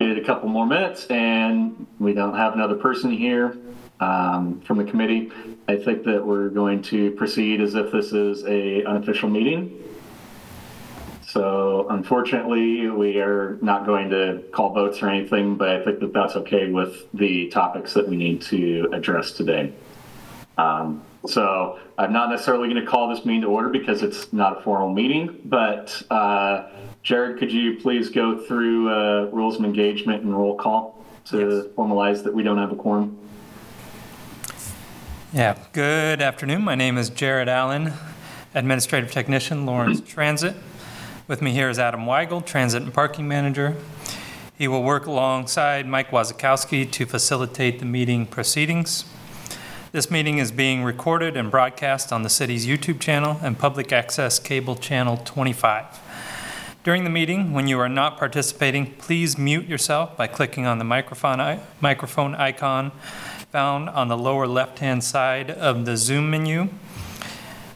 Wait a couple more minutes and we don't have another person here um, from the committee. I think that we're going to proceed as if this is a unofficial meeting. So unfortunately, we are not going to call votes or anything, but I think that that's okay with the topics that we need to address today. Um, So I'm not necessarily going to call this meeting to order because it's not a formal meeting, but uh, Jared, could you please go through uh, rules of engagement and roll call to formalize that we don't have a quorum? Yeah, good afternoon. My name is Jared Allen, Administrative Technician, Lawrence Transit. With me here is Adam Weigel, Transit and Parking Manager. He will work alongside Mike Wazakowski to facilitate the meeting proceedings. This meeting is being recorded and broadcast on the city's YouTube channel and public access cable channel 25. During the meeting, when you are not participating, please mute yourself by clicking on the microphone, microphone icon found on the lower left-hand side of the Zoom menu.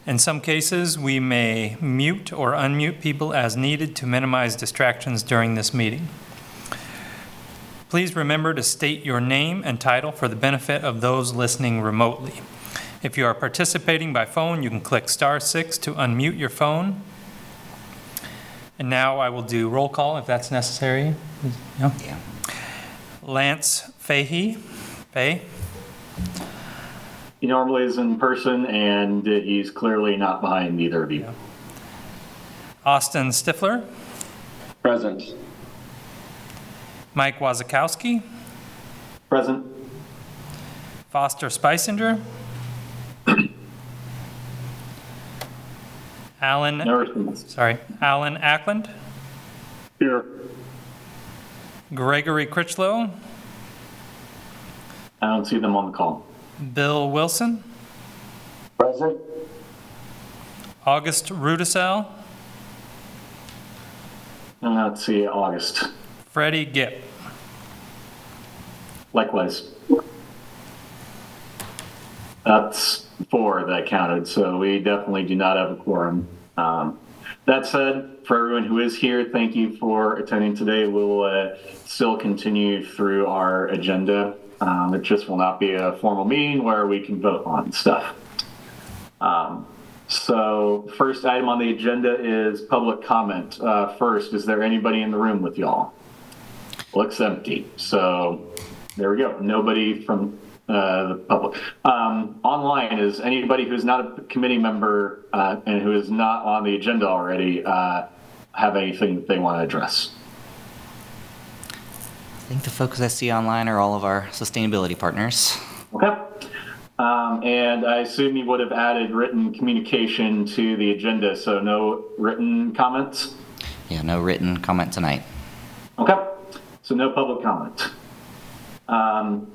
In some cases, we may mute or unmute people as needed to minimize distractions during this meeting. Please remember to state your name and title for the benefit of those listening remotely. If you are participating by phone, you can click star six to unmute your phone. And now I will do roll call if that's necessary. Yeah. Yeah. Lance Fahey, Fay, He normally is in person and he's clearly not behind either of you. Austin Stifler, Present. Mike Wazakowski, Present. Foster Spicinger, Alan, sorry, Alan Ackland, Here. Gregory Critchlow, I don't see them on the call. Bill Wilson, Present. August Rudisell, And let's see, August. Freddie Gipp. Likewise. That's four that counted, so we definitely do not have a quorum. Um, that said, for everyone who is here, thank you for attending today. We'll uh, still continue through our agenda. Um, it just will not be a formal meeting where we can vote on stuff. Um, so, first item on the agenda is public comment. Uh, first, is there anybody in the room with y'all? Looks empty. So there we go. Nobody from uh, the public. Um, online is anybody who's not a committee member uh, and who is not on the agenda already uh, have anything that they want to address? I think the folks I see online are all of our sustainability partners. Okay. Um, and I assume you would have added written communication to the agenda, so no written comments? Yeah, no written comment tonight. Okay, so no public comment. Um,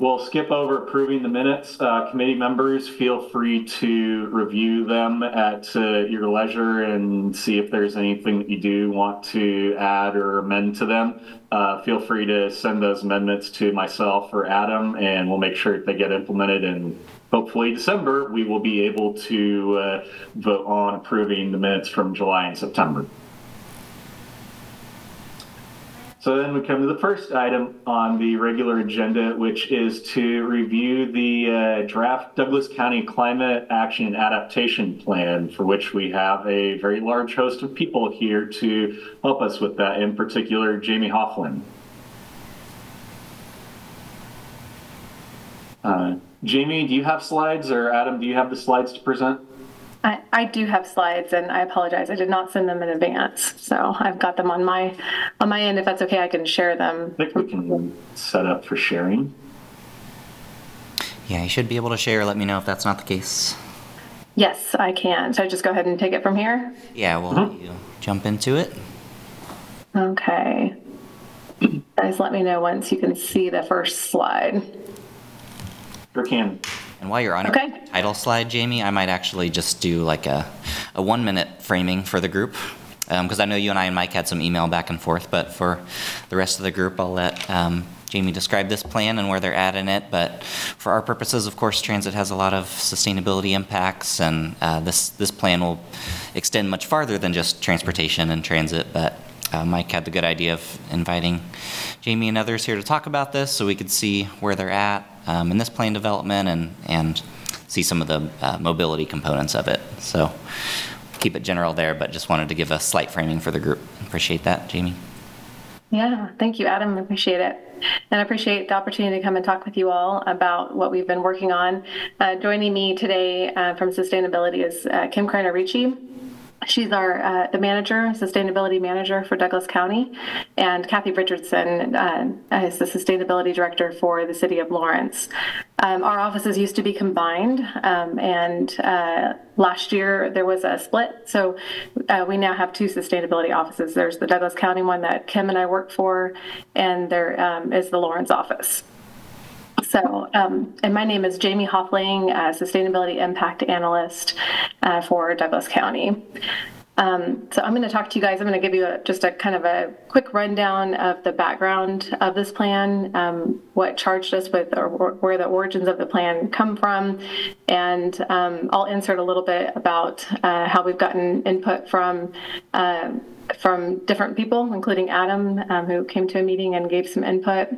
We'll skip over approving the minutes. Uh, Committee members, feel free to review them at uh, your leisure and see if there's anything that you do want to add or amend to them. Uh, Feel free to send those amendments to myself or Adam, and we'll make sure they get implemented. And hopefully December, we will be able to uh, vote on approving the minutes from July and September. So then we come to the first item on the regular agenda, which is to review the uh, draft Douglas County Climate Action and Adaptation Plan, for which we have a very large host of people here to help us with that, in particular, Jamie Hofflin. Uh, Jamie, do you have slides, or Adam, do you have the slides to present? I, I do have slides and I apologize. I did not send them in advance. So I've got them on my on my end. If that's okay, I can share them. I think we can set up for sharing. Yeah, you should be able to share. Let me know if that's not the case. Yes, I can. So just go ahead and take it from here. Yeah, we'll let mm-hmm. you jump into it. Okay. Guys, let me know once you can see the first slide. Sure can. And while you're on Okay. your title slide, Jamie, I might actually just do like a, a one minute framing for the group. Because I know you and I and Mike had some email back and forth, but for the rest of the group, I'll let um, Jamie describe this plan and where they're at in it. But for our purposes, of course, transit has a lot of sustainability impacts, and uh, this, this plan will extend much farther than just transportation and transit. But uh, Mike had the good idea of inviting Jamie and others here to talk about this so we could see where they're at um, in this plan development and, and see some of the uh, mobility components of it. So keep it general there, but just wanted to give a slight framing for the group. Appreciate that, Jamie. Yeah, thank you, Adam. Appreciate it. And I appreciate the opportunity to come and talk with you all about what we've been working on. Uh, joining me today uh, from sustainability is uh, Kim Kreiner. She's our uh, the manager, sustainability manager for Douglas County, and Kathy Richardson uh, is the sustainability director for the city of Lawrence. Um, our offices used to be combined, um, and uh, last year there was a split. So uh, we now have two sustainability offices. There's the Douglas County one that Kim and I work for, and there um, is the Lawrence office. So, um, and my name is Jamie Hoffling, uh, Sustainability Impact Analyst uh, for Douglas County. Um, so I'm going to talk to you guys. I'm going to give you a, just a kind of a quick rundown of the background of this plan, um, what charged us with, or where the origins of the plan come from, and um, I'll insert a little bit about uh, how we've gotten input from. Uh, from different people, including Adam, um, who came to a meeting and gave some input.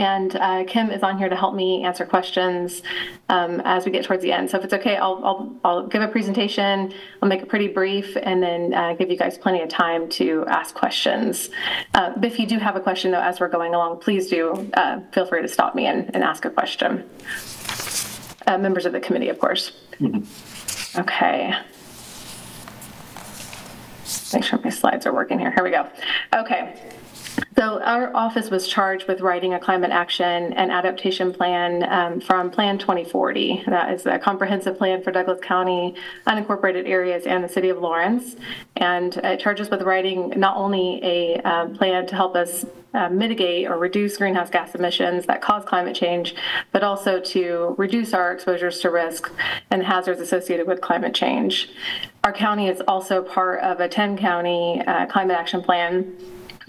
And uh, Kim is on here to help me answer questions um, as we get towards the end. So if it's okay, I'll, I'll, I'll give a presentation. I'll make it pretty brief and then uh, give you guys plenty of time to ask questions. Uh, if you do have a question, though, as we're going along, please do uh, feel free to stop me and, and ask a question. Uh, members of the committee, of course. Okay. Make sure my slides are working here. Here we go. Okay. So our office was charged with writing a climate action and adaptation plan um, from Plan 2040. That is a comprehensive plan for Douglas County, unincorporated areas, and the city of Lawrence. And it charges with writing not only a uh, plan to help us uh, mitigate or reduce greenhouse gas emissions that cause climate change, but also to reduce our exposures to risk and hazards associated with climate change. Our county is also part of a 10 county uh, climate action plan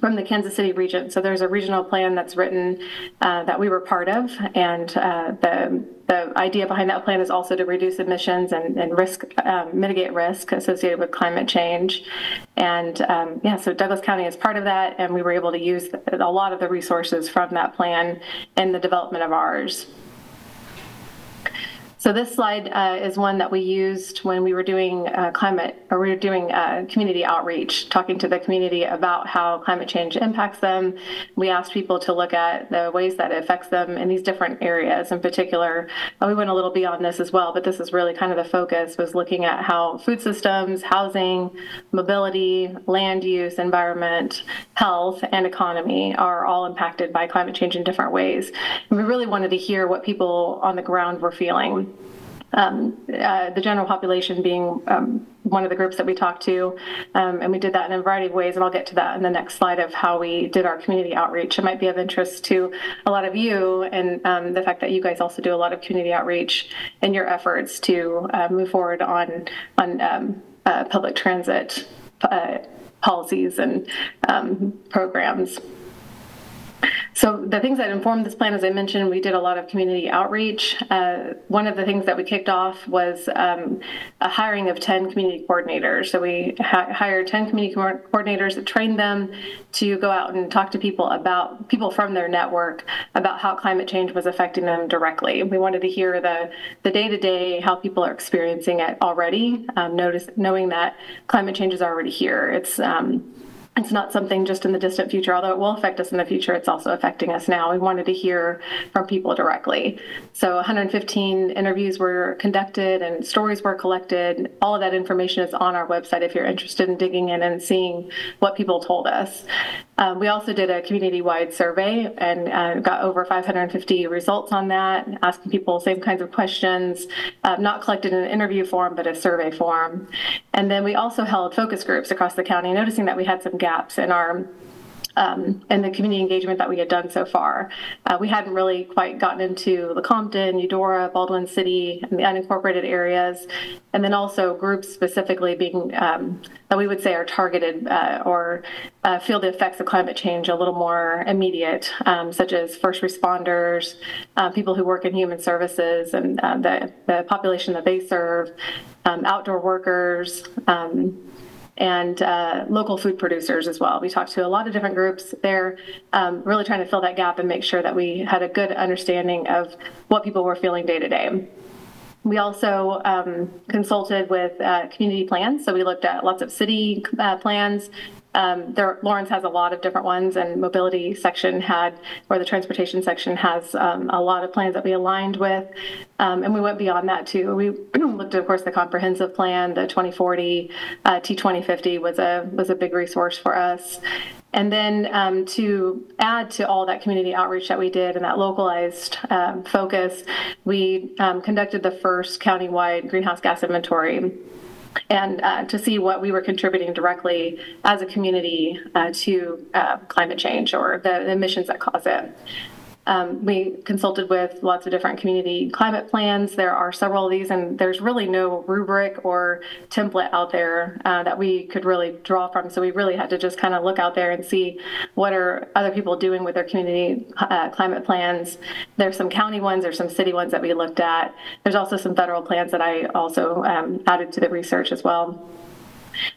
from the Kansas City region. So there's a regional plan that's written uh, that we were part of, and uh, the the idea behind that plan is also to reduce emissions and, and risk um, mitigate risk associated with climate change. And um, yeah, so Douglas County is part of that, and we were able to use a lot of the resources from that plan in the development of ours. So this slide uh, is one that we used when we were doing uh, climate, or we were doing uh, community outreach, talking to the community about how climate change impacts them. We asked people to look at the ways that it affects them in these different areas. In particular, we went a little beyond this as well, but this is really kind of the focus was looking at how food systems, housing, mobility, land use, environment, health, and economy are all impacted by climate change in different ways. And we really wanted to hear what people on the ground were feeling um, uh, the general population being um, one of the groups that we talked to. Um, and we did that in a variety of ways, and I'll get to that in the next slide of how we did our community outreach. It might be of interest to a lot of you, and um, the fact that you guys also do a lot of community outreach in your efforts to uh, move forward on on um, uh, public transit uh, policies and um, programs. So the things that informed this plan, as I mentioned, we did a lot of community outreach. Uh, one of the things that we kicked off was um, a hiring of 10 community coordinators. So we ha- hired 10 community co- coordinators that trained them to go out and talk to people about people from their network about how climate change was affecting them directly. We wanted to hear the the day to day how people are experiencing it already. Um, notice knowing that climate change is already here. It's um, it's not something just in the distant future, although it will affect us in the future, it's also affecting us now. We wanted to hear from people directly. So 115 interviews were conducted and stories were collected. All of that information is on our website if you're interested in digging in and seeing what people told us. Um, we also did a community-wide survey and uh, got over 550 results on that, asking people the same kinds of questions, uh, not collected in an interview form, but a survey form. And then we also held focus groups across the county, noticing that we had some gaps in our um, and the community engagement that we had done so far. Uh, we hadn't really quite gotten into Lecompton, Eudora, Baldwin City, and the unincorporated areas, and then also groups specifically being um, that we would say are targeted uh, or uh, feel the effects of climate change a little more immediate, um, such as first responders, uh, people who work in human services, and uh, the, the population that they serve, um, outdoor workers. Um, and uh, local food producers as well. We talked to a lot of different groups there, um, really trying to fill that gap and make sure that we had a good understanding of what people were feeling day to day. We also um, consulted with uh, community plans, so we looked at lots of city uh, plans. Um, there, Lawrence has a lot of different ones, and mobility section had, or the transportation section has um, a lot of plans that we aligned with, um, and we went beyond that too. We looked at, of course, the comprehensive plan, the 2040 uh, T2050 was a was a big resource for us. And then um, to add to all that community outreach that we did and that localized um, focus, we um, conducted the first countywide greenhouse gas inventory and uh, to see what we were contributing directly as a community uh, to uh, climate change or the, the emissions that cause it. Um, we consulted with lots of different community climate plans. There are several of these, and there's really no rubric or template out there uh, that we could really draw from. So we really had to just kind of look out there and see what are other people doing with their community uh, climate plans. There's some county ones, there's some city ones that we looked at. There's also some federal plans that I also um, added to the research as well.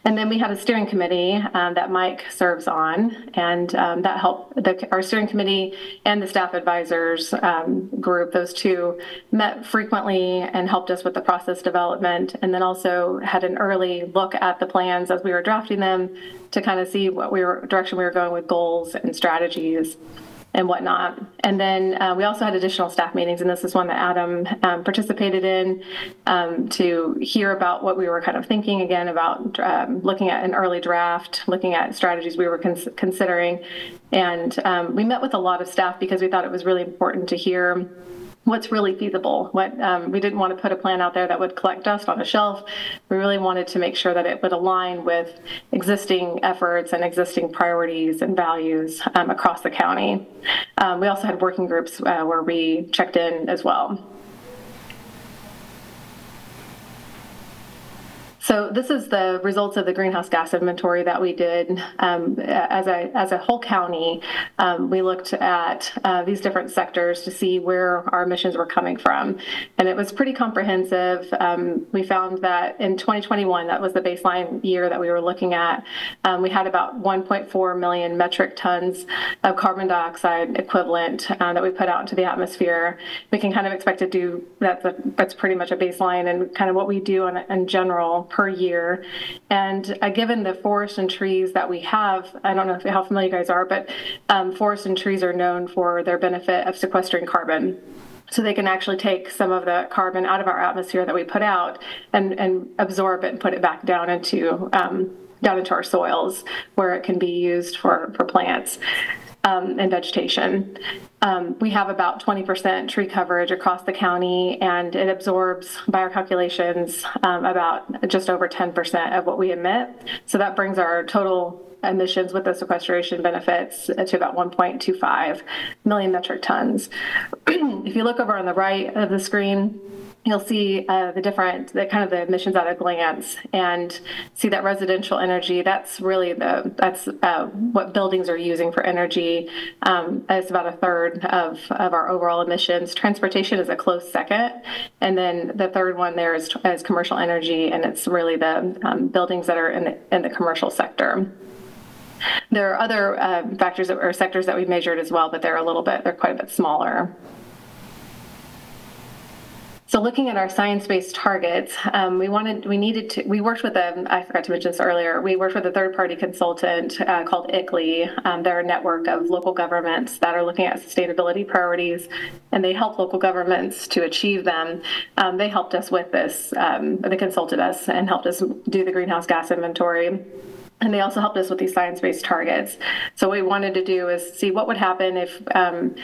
And then we have a steering committee um, that Mike serves on, and um, that helped the, our steering committee and the staff advisors um, group. Those two met frequently and helped us with the process development, and then also had an early look at the plans as we were drafting them to kind of see what we were direction we were going with goals and strategies and whatnot. And then uh, we also had additional staff meetings, and this is one that Adam um, participated in um, to hear about what we were kind of thinking again about um, looking at an early draft, looking at strategies we were cons- considering. And um, we met with a lot of staff because we thought it was really important to hear what's really feasible. What um, we didn't want to put a plan out there that would collect dust on a shelf. We really wanted to make sure that it would align with existing efforts and existing priorities and values um, across the county. Um, we also had working groups uh, where we checked in as well. So this is the results of the greenhouse gas inventory that we did um, as a as a whole county. Um, we looked at uh, these different sectors to see where our emissions were coming from, and it was pretty comprehensive. Um, we found that in 2021, that was the baseline year that we were looking at. Um, we had about 1.4 million metric tons of carbon dioxide equivalent uh, that we put out into the atmosphere. We can kind of expect to do that's a, that's pretty much a baseline and kind of what we do in, in general per year. And uh, given the forests and trees that we have, I don't know if, how familiar you guys are, but um, forests and trees are known for their benefit of sequestering carbon. So they can actually take some of the carbon out of our atmosphere that we put out and, and absorb it and put it back down into um, down into our soils where it can be used for, for plants um, and vegetation. Um, we have about 20% tree coverage across the county, and it absorbs, by our calculations, um, about just over 10% of what we emit. So that brings our total emissions with the sequestration benefits to about 1.25 million metric tons. if you look over on the right of the screen, you'll see uh, the different, the kind of the emissions at a glance, and see that residential energy. That's really the that's uh, what buildings are using for energy. Um, it's about a third of of our overall emissions. Transportation is a close second, and then the third one there is, is commercial energy, and it's really the um, buildings that are in the, in the commercial sector. There are other uh, factors that, or sectors that we measured as well, but they're a little bit, they're quite a bit smaller. So looking at our science-based targets, um, we wanted, we needed to, we worked with a, I forgot to mention this earlier, we worked with a third-party consultant uh, called ICLEI. Um, they're a network of local governments that are looking at sustainability priorities, and they help local governments to achieve them. Um, they helped us with this, um, they consulted us and helped us do the greenhouse gas inventory. And they also helped us with these science-based targets. So what we wanted to do is see what would happen if um,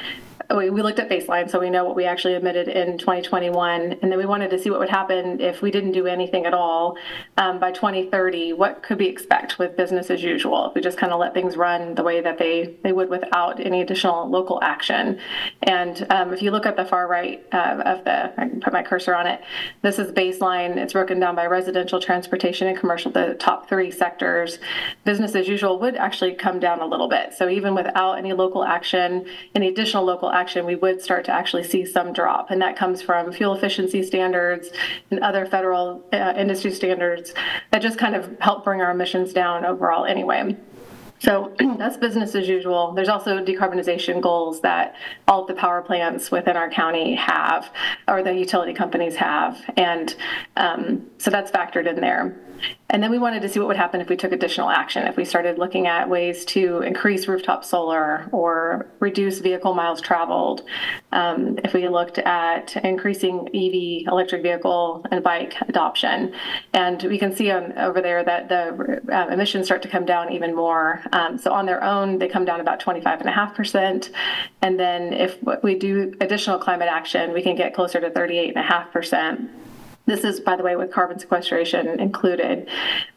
we, we looked at baseline, so we know what we actually emitted in 2021, and then we wanted to see what would happen if we didn't do anything at all um, by 2030. What could we expect with business as usual if we just kind of let things run the way that they they would without any additional local action? And um, if you look at the far right uh, of the, I can put my cursor on it. This is baseline. It's broken down by residential, transportation, and commercial. The top three sectors. Business as usual would actually come down a little bit. So even without any local action, any additional local additional action, we would start to actually see some drop. And that comes from fuel efficiency standards and other federal uh, industry standards that just kind of help bring our emissions down overall anyway. So that's business as usual. There's also decarbonization goals that all of the power plants within our county have, or the utility companies have. And um, so that's factored in there. And then we wanted to see what would happen if we took additional action, if we started looking at ways to increase rooftop solar or reduce vehicle miles traveled, um, if we looked at increasing EV, electric vehicle, and bike adoption. And we can see on, over there that the uh, emissions start to come down even more. Um, so on their own, they come down about 25.5%. And then if we do additional climate action, we can get closer to 38.5%. This is, by the way, with carbon sequestration included.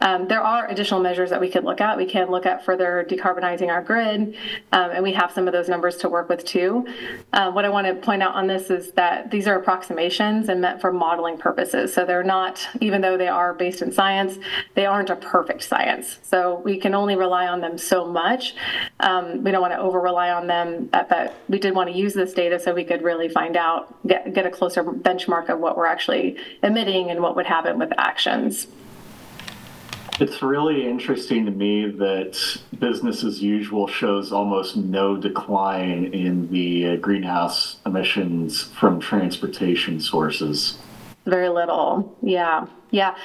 Um, there are additional measures that we could look at. We can look at further decarbonizing our grid, um, and we have some of those numbers to work with too. Uh, what I want to point out on this is that these are approximations and meant for modeling purposes. So they're not, even though they are based in science, they aren't a perfect science. So we can only rely on them so much. Um, we don't want to over rely on them, but, we did want to use this data so we could really find out, get, get a closer benchmark of what we're actually and what would happen with actions. It's really interesting to me that business as usual shows almost no decline in the uh, greenhouse emissions from transportation sources. Very little. Yeah. Yeah.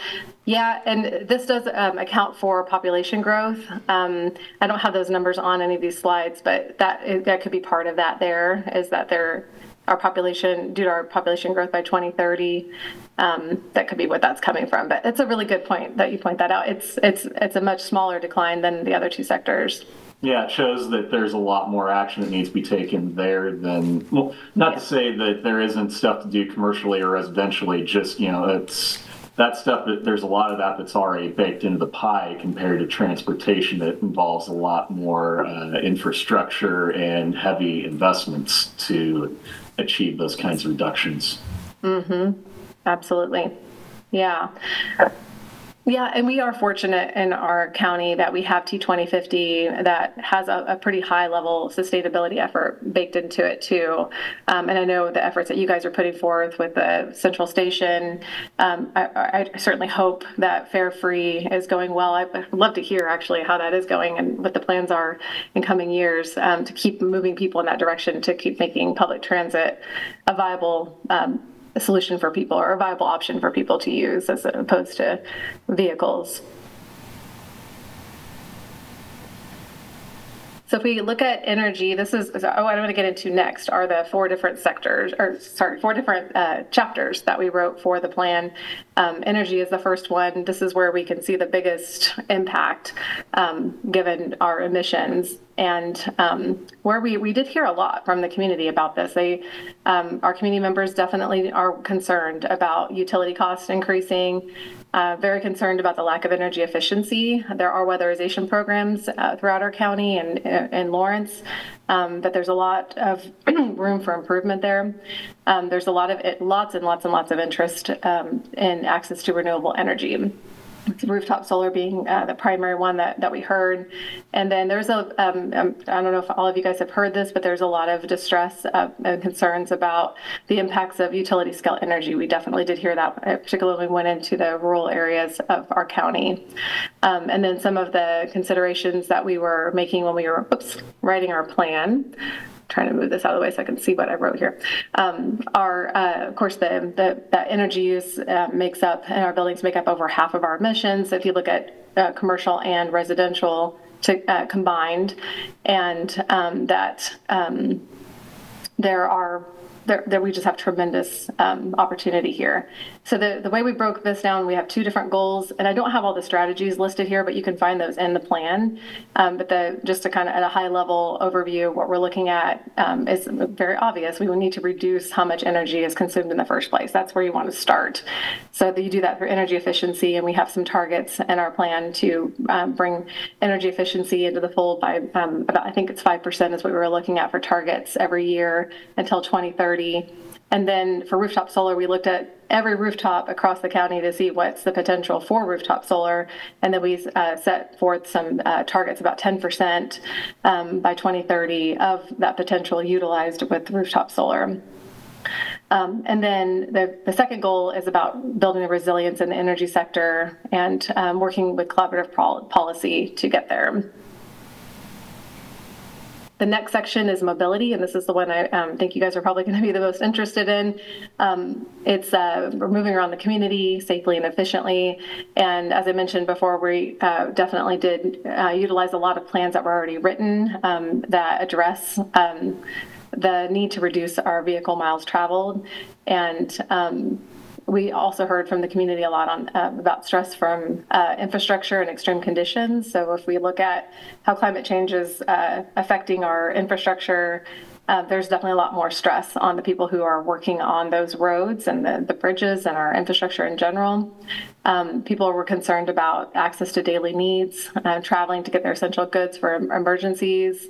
Yeah. And this does um, account for population growth. Um, I don't have those numbers on any of these slides, but that that could be part of that there is that there our population due to our population growth by 2030 um, that could be what that's coming from. But it's a really good point that you point that out. It's it's it's a much smaller decline than the other two sectors. Yeah, it shows that there's a lot more action that needs to be taken there than, well, not to say that there isn't stuff to do commercially or residentially, just, you know, it's, that stuff, that there's a lot of that that's already baked into the pie compared to transportation that involves a lot more uh, infrastructure and heavy investments to achieve those kinds of reductions. Mm-hmm. Absolutely. Yeah. Yeah, and we are fortunate in our county that we have T2050 that has a, a pretty high level sustainability effort baked into it too. Um, and I know the efforts that you guys are putting forth with the central station. Um, I, I certainly hope that Fare Free is going well. I'd love to hear actually how that is going and what the plans are in coming years um, to keep moving people in that direction to keep making public transit a viable um, a solution for people or a viable option for people to use as opposed to vehicles. So if we look at energy, this is, oh, what I'm going to get into next are the four different sectors, or sorry, four different uh, chapters that we wrote for the plan. Um, energy is the first one. This is where we can see the biggest impact um, given our emissions. And um, where we, we did hear a lot from the community about this. They, um, our community members definitely are concerned about utility costs increasing, uh, very concerned about the lack of energy efficiency. There are weatherization programs uh, throughout our county and in Lawrence, um, but there's a lot of room for improvement there. Um, there's a lot of it, lots and lots and lots of interest um, in access to renewable energy rooftop solar being uh, the primary one that, that we heard. And then there's a um, um, I don't know if all of you guys have heard this, but there's a lot of distress uh, and concerns about the impacts of utility scale energy. We definitely did hear that, uh, particularly when we went into the rural areas of our county. Um, and then some of the considerations that we were making when we were oops, writing our plan trying to move this out of the way so I can see what I wrote here. Um, our, uh, of course, the, the that energy use uh, makes up, and our buildings make up over half of our emissions. If you look at uh, commercial and residential to, uh, combined, and um, that um, there are there, we just have tremendous um, opportunity here. So the, the way we broke this down, we have two different goals, and I don't have all the strategies listed here, but you can find those in the plan. Um, but the just to kind of at a high level overview, what we're looking at um, is very obvious. We will need to reduce how much energy is consumed in the first place. That's where you want to start. So you do that through energy efficiency, and we have some targets in our plan to um, bring energy efficiency into the fold by um, about I think it's five percent is what we were looking at for targets every year until 2030 2030. And then for rooftop solar, we looked at every rooftop across the county to see what's the potential for rooftop solar. And then we uh, set forth some uh, targets, about 10% um, by 2030 of that potential utilized with rooftop solar. Um, and then the, the second goal is about building the resilience in the energy sector and um, working with collaborative pol- policy to get there. The next section is mobility, and this is the one I um, think you guys are probably going to be the most interested in. Um, it's uh, moving around the community safely and efficiently, and as I mentioned before, we uh, definitely did uh, utilize a lot of plans that were already written um, that address um, the need to reduce our vehicle miles traveled, and um, we also heard from the community a lot on uh, about stress from uh, infrastructure and extreme conditions. So if we look at how climate change is uh, affecting our infrastructure, uh, there's definitely a lot more stress on the people who are working on those roads and the, the bridges and our infrastructure in general. Um, people were concerned about access to daily needs, uh, traveling to get their essential goods for emergencies,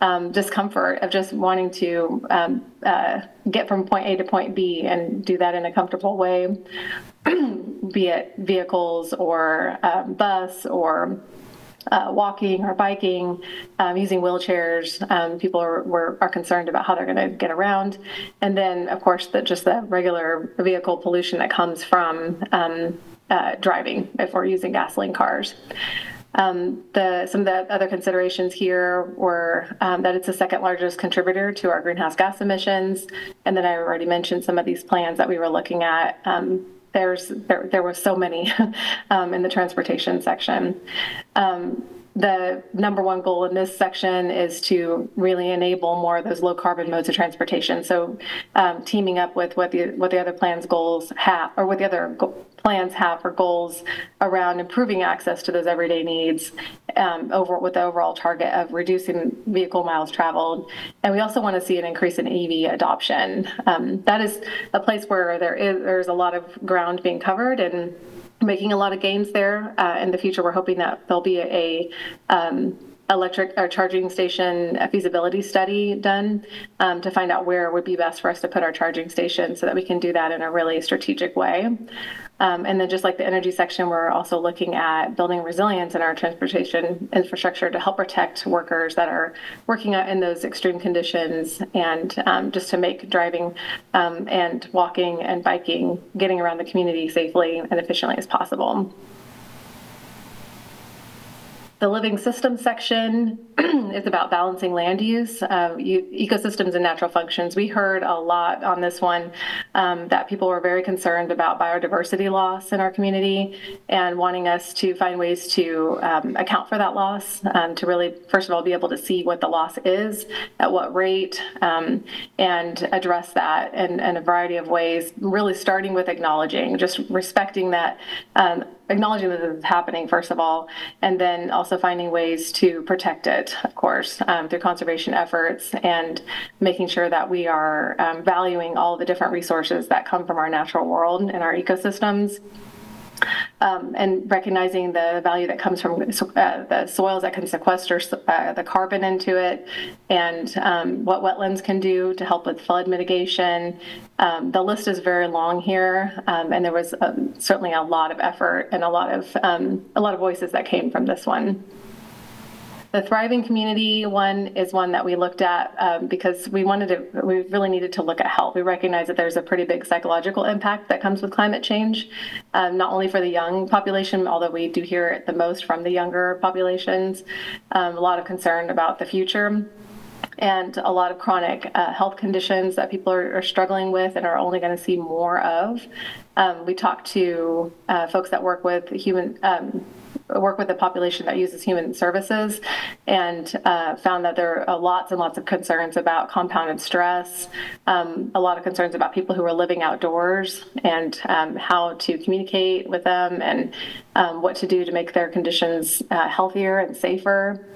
um, discomfort of just wanting to um, uh, get from point A to point B and do that in a comfortable way, be it vehicles or um, bus or uh, walking or biking, um, using wheelchairs. Um, people are, were, are concerned about how they're going to get around. And then, of course, the, just the regular vehicle pollution that comes from um, uh, driving if we're using gasoline cars. Um, the, some of the other considerations here were um, that it's the second largest contributor to our greenhouse gas emissions. And then I already mentioned some of these plans that we were looking at. Um, there's there, there were so many um, in the transportation section. Um, the number one goal in this section is to really enable more of those low carbon modes of transportation. So, um, teaming up with what the what the other plans goals have, or what the other go- plans have for goals around improving access to those everyday needs, um, over with the overall target of reducing vehicle miles traveled. And we also want to see an increase in EV adoption. Um, that is a place where there is there's a lot of ground being covered and making a lot of gains there. Uh, in the future, we're hoping that there'll be a, um, electric or charging station feasibility study done um, to find out where would be best for us to put our charging station so that we can do that in a really strategic way. Um, and then just like the energy section, we're also looking at building resilience in our transportation infrastructure to help protect workers that are working out in those extreme conditions and um, just to make driving um, and walking and biking, getting around the community safely and efficiently as possible. The living systems section is about balancing land use, uh, you, ecosystems, and natural functions. We heard a lot on this one um, that people were very concerned about biodiversity loss in our community and wanting us to find ways to um, account for that loss, um, to really, first of all, be able to see what the loss is, at what rate, um, and address that in, in, a variety of ways, really starting with acknowledging, just respecting that um, acknowledging that this is happening, first of all, and then also finding ways to protect it, of course, um, through conservation efforts and making sure that we are um, valuing all the different resources that come from our natural world and our ecosystems. Um, and recognizing the value that comes from uh, the soils that can sequester uh, the carbon into it, and um, what wetlands can do to help with flood mitigation. Um, the list is very long here, um, and there was um, certainly a lot of effort and a lot of um, a lot of voices that came from this one. The thriving community one is one that we looked at um, because we wanted to, we really needed to look at health. We recognize that there's a pretty big psychological impact that comes with climate change, um, not only for the young population, although we do hear it the most from the younger populations, um, a lot of concern about the future and a lot of chronic uh, health conditions that people are, are, struggling with and are only going to see more of. Um, we talked to uh, folks that work with human um, work with a population that uses human services and uh, found that there are lots and lots of concerns about compounded stress, um, a lot of concerns about people who are living outdoors and um, how to communicate with them and um, what to do to make their conditions uh, healthier and safer.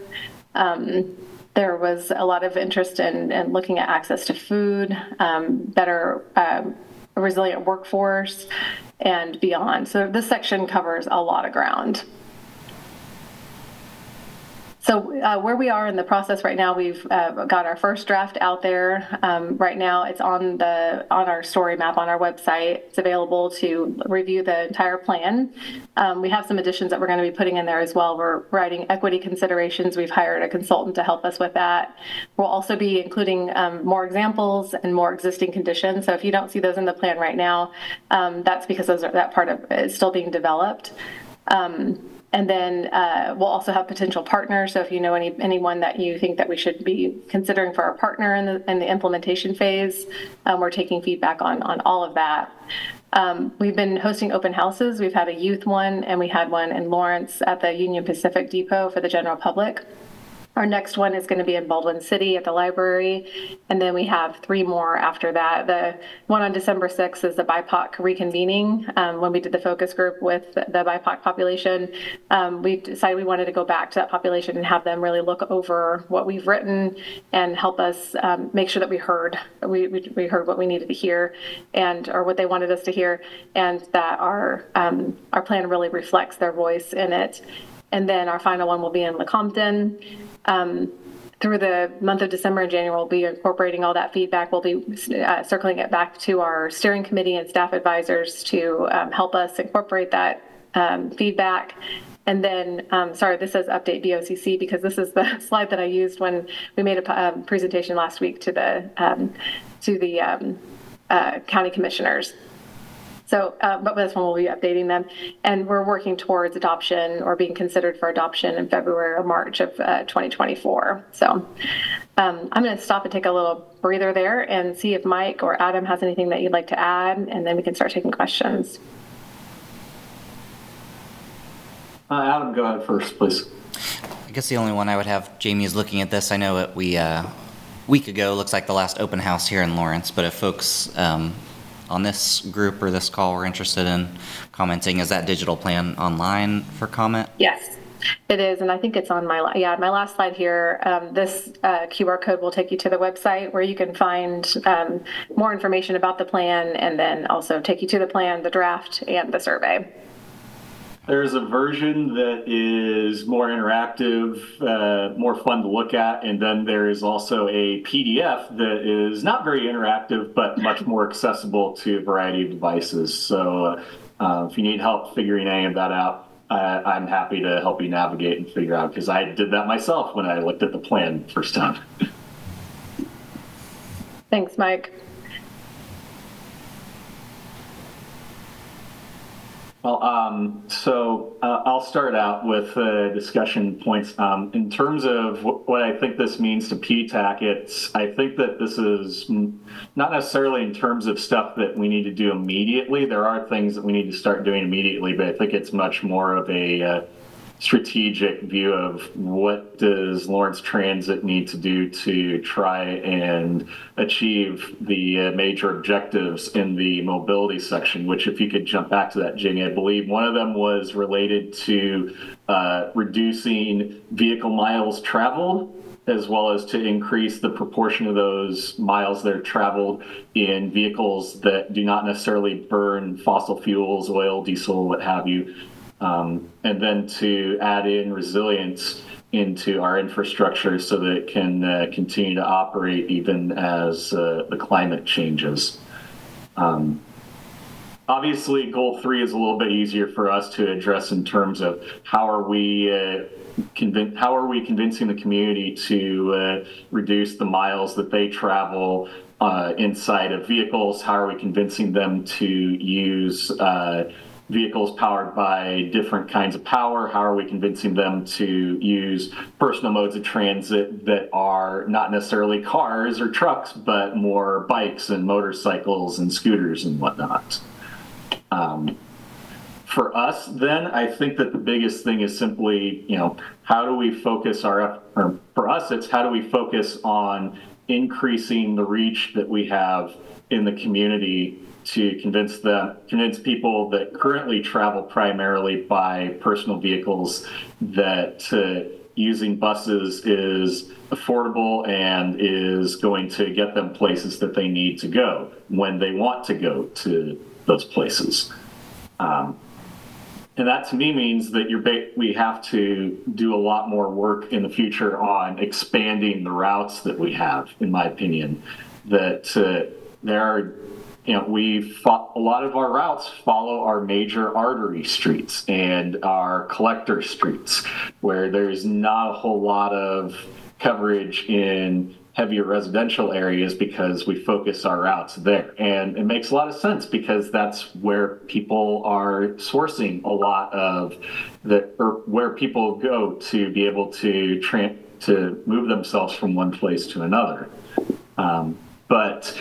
Um, there was a lot of interest in, in looking at access to food, um, better uh, resilient workforce, and beyond. So this section covers a lot of ground. So uh, where we are in the process right now, we've uh, got our first draft out there. Um, right now, it's on the on our story map on our website. It's available to review the entire plan. Um, we have some additions that we're going to be putting in there as well. We're writing equity considerations. We've hired a consultant to help us with that. We'll also be including um, more examples and more existing conditions. So if you don't see those in the plan right now, um, that's because those are, that part of it is still being developed. Um, and then uh, we'll also have potential partners. So if you know any anyone that you think that we should be considering for our partner in the in the implementation phase, um, we're taking feedback on on all of that. Um, we've been hosting open houses. We've had a youth one, and we had one in Lawrence at the Union Pacific Depot for the general public. Our next one is going to be in Baldwin City at the library, and then we have three more after that. The one on December 6th is the BIPOC reconvening. Um, when we did the focus group with the BIPOC population, um, we decided we wanted to go back to that population and have them really look over what we've written and help us um, make sure that we heard we, we, we heard what we needed to hear and or what they wanted us to hear, and that our um, our plan really reflects their voice in it. And then our final one will be in Lecompton. Um, through the month of December and January, we'll be incorporating all that feedback. We'll be uh, circling it back to our steering committee and staff advisors to um, help us incorporate that um, feedback. And then, um, sorry, this says update BOCC because this is the slide that I used when we made a um, presentation last week to the um, to the um, uh, county commissioners. So, uh, but this one we'll be updating them, and we're working towards adoption or being considered for adoption in February or March of uh, 2024. So, um, I'm going to stop and take a little breather there and see if Mike or Adam has anything that you'd like to add, and then we can start taking questions. Uh, Adam, go ahead first, please. I guess the only one I would have, Jamie is looking at this. I know it, we, uh, week ago, looks like the last open house here in Lawrence, but if folks um, on this group or this call were interested in commenting, is that digital plan online for comment? Yes, it is, and I think it's on my yeah my last slide here. Um, this uh, QR code will take you to the website where you can find um, more information about the plan, and then also take you to the plan, the draft, and the survey. There's a version that is more interactive, uh, more fun to look at, and then there is also a PDF that is not very interactive, but much more accessible to a variety of devices. So uh, uh, if you need help figuring any of that out, uh, I'm happy to help you navigate and figure out because I did that myself when I looked at the plan first time. Thanks, Mike. Well, um, so uh, I'll start out with uh, discussion points. Um, in terms of wh- what I think this means to PTAC, it's I think that this is not necessarily in terms of stuff that we need to do immediately. There are things that we need to start doing immediately, but I think it's much more of a uh, strategic view of what does Lawrence Transit need to do to try and achieve the uh, major objectives in the mobility section, which if you could jump back to that, Jamie, I believe one of them was related to uh, reducing vehicle miles traveled as well as to increase the proportion of those miles that are traveled in vehicles that do not necessarily burn fossil fuels, oil, diesel, what have you, um, and then to add in resilience into our infrastructure so that it can uh, continue to operate even as uh, the climate changes. Um, obviously, goal three is a little bit easier for us to address in terms of how are we. Uh, convin- how are we convincing the community to uh, reduce the miles that they travel uh, inside of vehicles? How are we convincing them to use uh, vehicles powered by different kinds of power? How are we convincing them to use personal modes of transit that are not necessarily cars or trucks, but more bikes and motorcycles and scooters and whatnot? Um, for us, then, I think that the biggest thing is simply, you know, how do we focus our, or for us, it's how do we focus on increasing the reach that we have in the community to convince them, convince people that currently travel primarily by personal vehicles that uh, using buses is affordable and is going to get them places that they need to go when they want to go to those places. Um, and that to me means that you're ba- we have to do a lot more work in the future on expanding the routes that we have, in my opinion. That uh, there are, you know, we fo- a lot of our routes follow our major artery streets and our collector streets, where there's not a whole lot of coverage in heavier residential areas because we focus our routes there. And it makes a lot of sense because that's where people are sourcing a lot of the, or where people go to be able to tra- to move themselves from one place to another. Um, but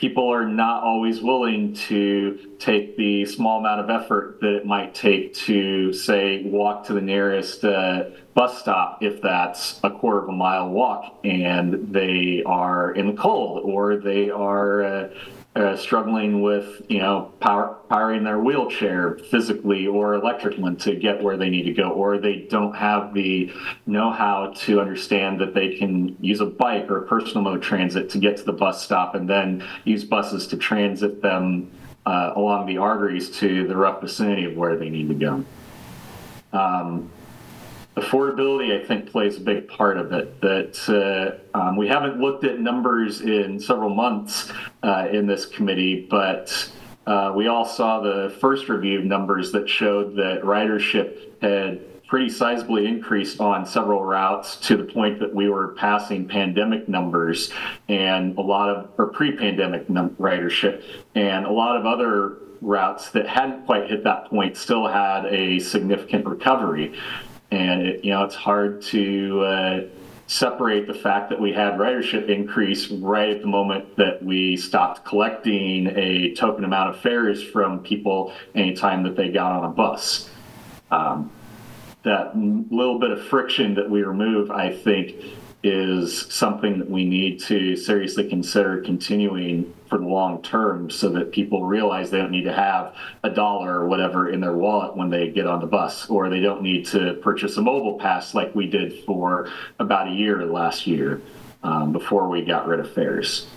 people are not always willing to take the small amount of effort that it might take to, say, walk to the nearest uh, bus stop if that's a quarter of a mile walk and they are in the cold or they are. Uh, uh, struggling with you know power, powering their wheelchair physically or electrically to get where they need to go or they don't have the know-how to understand that they can use a bike or personal mode transit to get to the bus stop and then use buses to transit them uh, along the arteries to the rough vicinity of where they need to go. Um, affordability, I think, plays a big part of it. That uh, um, we haven't looked at numbers in several months uh, in this committee, but uh, we all saw the first review numbers that showed that ridership had pretty sizably increased on several routes to the point that we were passing pandemic numbers and a lot of or pre-pandemic num- ridership and a lot of other routes that hadn't quite hit that point still had a significant recovery and it, you know it's hard to uh, separate the fact that we had ridership increase right at the moment that we stopped collecting a token amount of fares from people anytime that they got on a bus. Um, that little bit of friction that we remove, I think, is something that we need to seriously consider continuing for the long term so that people realize they don't need to have a dollar or whatever in their wallet when they get on the bus, or they don't need to purchase a mobile pass like we did for about a year last year um, before we got rid of fares.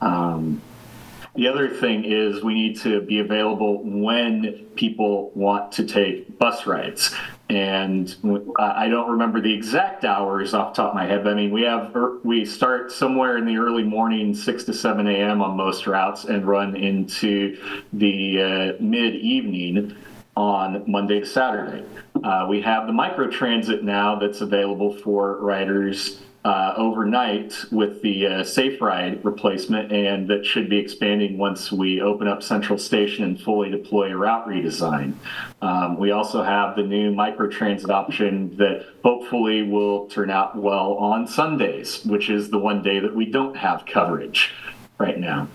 Um, the other thing is we need to be available when people want to take bus rides. And I don't remember the exact hours off the top of my head, but I mean, we have, we start somewhere in the early morning, 6 to 7 a.m. on most routes and run into the uh, mid evening on Monday to Saturday. Uh, we have the micro transit now that's available for riders uh, overnight with the uh, Safe Ride replacement, and that should be expanding once we open up Central Station and fully deploy a route redesign. Um, we also have the new microtransit option that hopefully will turn out well on Sundays, which is the one day that we don't have coverage right now.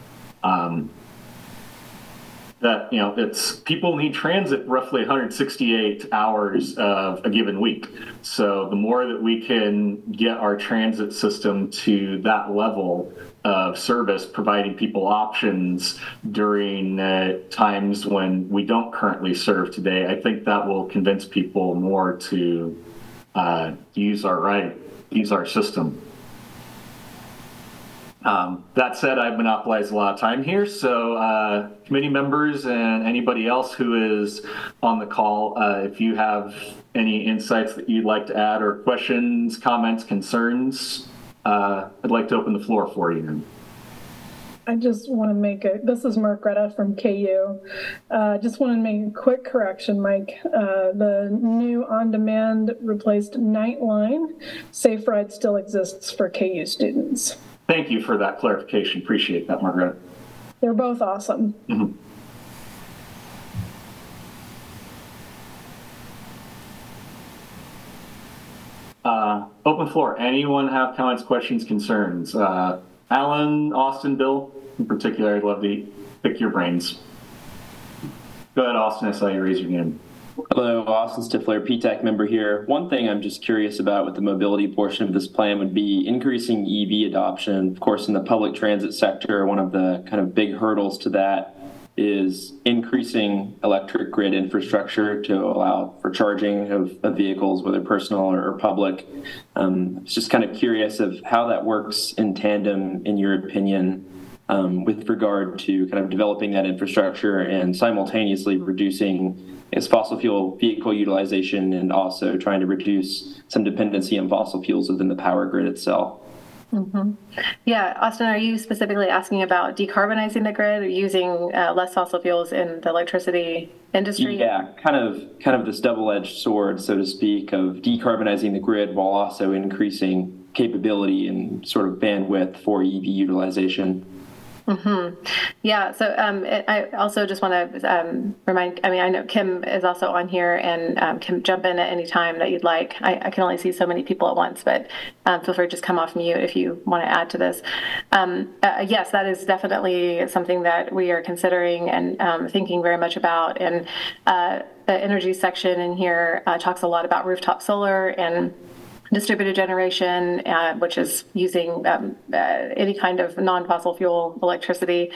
Um, that you know it's people need transit roughly 168 hours of a given week. So the more that we can get our transit system to that level of service providing people options during uh, times when we don't currently serve today i think that will convince people more to uh, use our right use our system um, that said, I've monopolized a lot of time here, so uh, committee members and anybody else who is on the call, uh, if you have any insights that you'd like to add or questions, comments, concerns, uh, I'd like to open the floor for you. I just want to make a, this is Mark Margareta from KU. Uh, just want to make a quick correction, Mike. Uh, the new on-demand replaced Nightline. Safe Ride still exists for KU students. Thank you for that clarification. Appreciate that, Margaret. They're both awesome. Mm-hmm. Uh, open floor. Anyone have comments, questions, concerns? Uh, Alan, Austin, Bill, in particular, I'd love to pick your brains. Go ahead, Austin. I saw you raise your hand. Hello, Austin Stifler, PTAC member here. One thing I'm just curious about with the mobility portion of this plan would be increasing EV adoption. Of course, in the public transit sector, one of the kind of big hurdles to that is increasing electric grid infrastructure to allow for charging of, of vehicles, whether personal or, public. Um, it's just kind of curious of how that works in tandem, in your opinion, um, with regard to kind of developing that infrastructure and simultaneously reducing its fossil fuel vehicle utilization and also trying to reduce some dependency on fossil fuels within the power grid itself. Yeah, Austin, are you specifically asking about decarbonizing the grid or using uh, less fossil fuels in the electricity industry? Yeah, kind of kind of this double-edged sword, so to speak, of decarbonizing the grid while also increasing capability and sort of bandwidth for EV utilization. Yeah, so um, it- I also just want to um, remind, I mean, I know Kim is also on here and um, Kim, jump in at any time that you'd like. I, I can only see so many people at once, but um, feel free to just come off mute if you want to add to this. Um, uh, yes, that is definitely something that we are considering and um, thinking very much about. And uh, the energy section in here uh, talks a lot about rooftop solar and distributed generation, uh, which is using um, uh, any kind of non-fossil fuel electricity,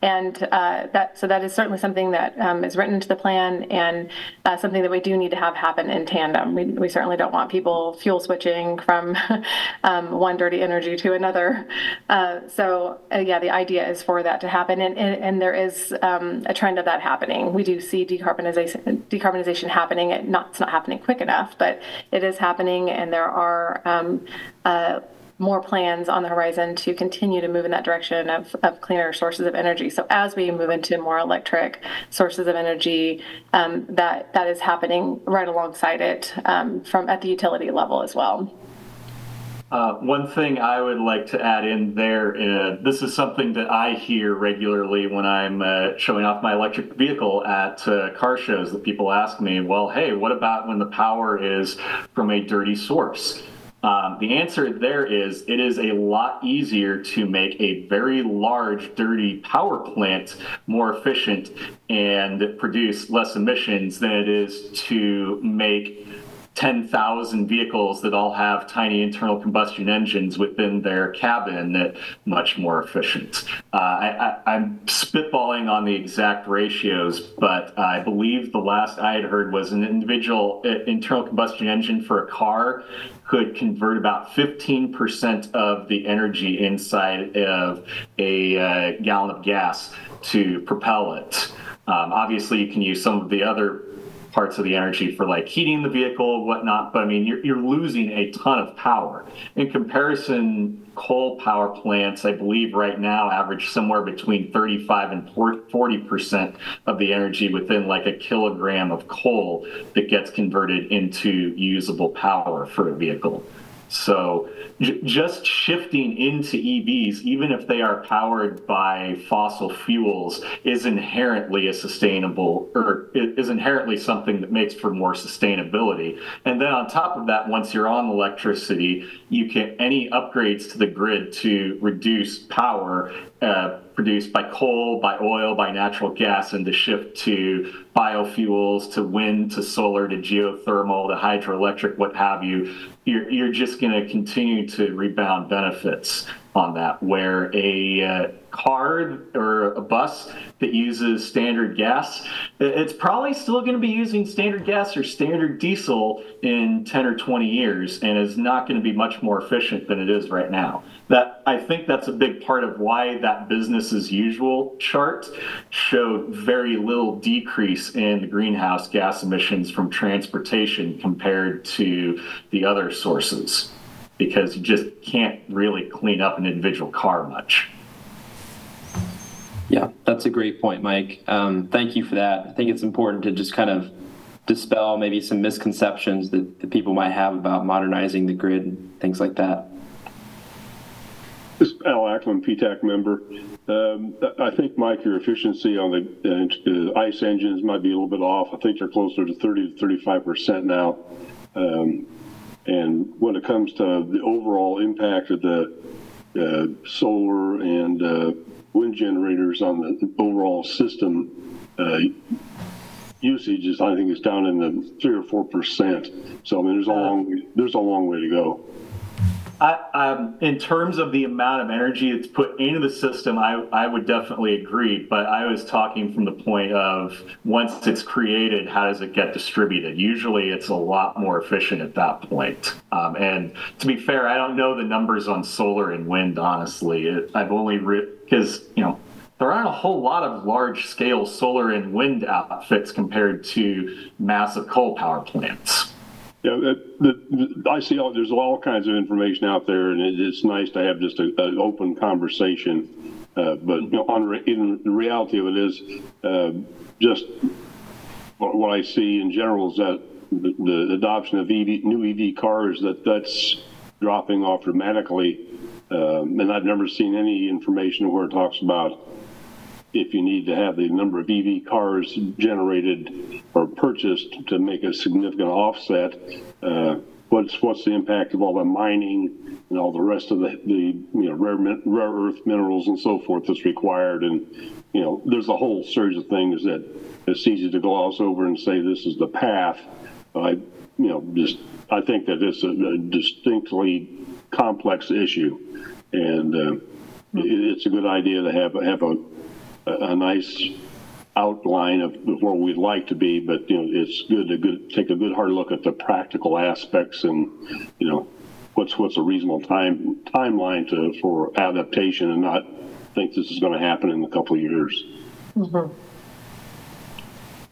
and uh, that so that is certainly something that um, is written into the plan and uh, something that we do need to have happen in tandem. We, we certainly don't want people fuel switching from um, one dirty energy to another. Uh, so uh, yeah, the idea is for that to happen, and and, and there is um, a trend of that happening. We do see decarbonization decarbonization happening. It not it's not happening quick enough, but it is happening, and there are um, uh, more plans on the horizon to continue to move in that direction of, of cleaner sources of energy. So as we move into more electric sources of energy, um, that that is happening right alongside it um, from at the utility level as well. Uh, one thing I would like to add in there, uh, this is something that I hear regularly when I'm uh, showing off my electric vehicle at uh, car shows that people ask me, well, hey, what about when the power is from a dirty source? Um, the answer there is it is a lot easier to make a very large, dirty power plant more efficient and produce less emissions than it is to make 10,000 vehicles that all have tiny internal combustion engines within their cabin that much more efficient. Uh, I, I'm spitballing on the exact ratios, but I believe the last I had heard was an individual uh, internal combustion engine for a car could convert about 15% of the energy inside of a uh, gallon of gas to propel it. Um, obviously, you can use some of the other parts of the energy for like heating the vehicle, whatnot. But I mean, you're, you're losing a ton of power. In comparison, coal power plants, I believe right now average somewhere between 35 and 40 percent of the energy within like a kilogram of coal that gets converted into usable power for a vehicle. So just shifting into EVs, even if they are powered by fossil fuels, is inherently a sustainable or is inherently something that makes for more sustainability. And then on top of that, once you're on electricity, you can any upgrades to the grid to reduce power uh, produced by coal, by oil, by natural gas, and to shift to biofuels, to wind, to solar, to geothermal, to hydroelectric, what have you, you're, you're just going to continue to rebound benefits on that. Where a uh, car or a bus that uses standard gas, it's probably still going to be using standard gas or standard diesel in 10 or 20 years and is not going to be much more efficient than it is right now. That I think that's a big part of why that business as usual chart showed very little decrease in the greenhouse gas emissions from transportation compared to the other sources because you just can't really clean up an individual car much. Yeah, that's a great point, Mike. Um, thank you for that. I think it's important to just kind of dispel maybe some misconceptions that, that people might have about modernizing the grid and things like that. This is Al Ackland, PTAC member. Um, I think, Mike, your efficiency on the uh, ICE engines might be a little bit off. I think they're closer to 30 to 35 percent now. Um, and when it comes to the overall impact of the uh, solar and uh, wind generators on the overall system, uh, usage is, I think, is down in the three or four percent. So I mean, there's a long, there's a long way to go. I, um, in terms of the amount of energy it's put into the system, I, I would definitely agree. But I was talking from the point of once it's created, how does it get distributed? Usually it's a lot more efficient at that point. Um, and to be fair, I don't know the numbers on solar and wind, honestly. It, I've only, because, you know, there aren't a whole lot of large scale solar and wind outfits compared to massive coal power plants. Yeah, the, the, I see all, there's all kinds of information out there and it, it's nice to have just an open conversation. Uh, but you know, on re, in the reality of it is, uh, just what, what I see in general is that the, the adoption of EV, new EV cars, that that's dropping off dramatically. Um, and I've never seen any information where it talks about if you need to have the number of EV cars generated or purchased to make a significant offset, uh, what's what's the impact of all the mining and all the rest of the, the you know rare rare earth minerals and so forth that's required, and you know there's a whole series of things that it's easy to gloss over and say this is the path. I you know just I think that it's a, a distinctly complex issue, and uh, it, it's a good idea to have have a a nice outline of where we'd like to be, but you know, it's good to good, take a good hard look at the practical aspects and you know what's what's a reasonable time timeline to for adaptation and not think this is going to happen in a couple of years. Mm-hmm.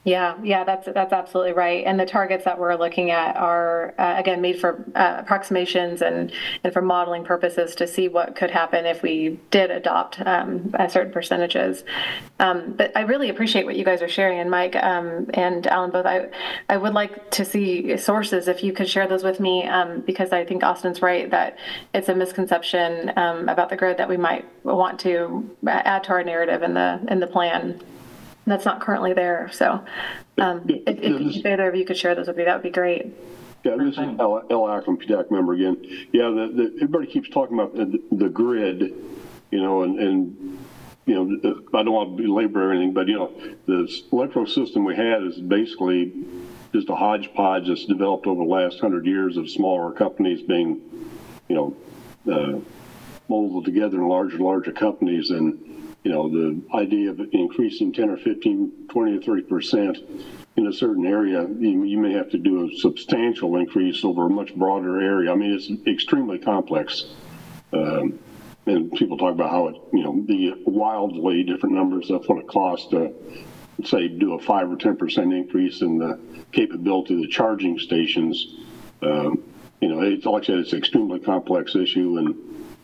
Yeah, yeah, that's that's absolutely right. And the targets that we're looking at are uh, again made for uh, approximations and and for modeling purposes to see what could happen if we did adopt um, certain percentages. Um, but I really appreciate what you guys are sharing, and Mike um, and Alan both. I I would like to see sources if you could share those with me um, because I think Austin's right that it's a misconception um, about the grid that we might want to add to our narrative in the in the plan that's not currently there. So um, if, if, if, either of you could share those with me, that would be great. Yeah, this is L. L. Ackland, PTAC member again. Yeah, the, the, everybody keeps talking about the, the grid, you know, and, and you know, I don't want to belabor or anything, but you know, the electro system we had is basically just a hodgepodge that's developed over the last hundred years of smaller companies being, you know, uh, molded together in larger, larger companies, and you know, the idea of increasing 10 or 15, 20 or 30 percent in a certain area, you, you, may have to do a substantial increase over a much broader area. I mean, it's extremely complex. Um, and people talk about how it, you know, the wildly different numbers. That's what it costs to, say, do a 5 or 10 percent increase in the capability of the charging stations. Um, you know, it's like I said, it's an extremely complex issue, and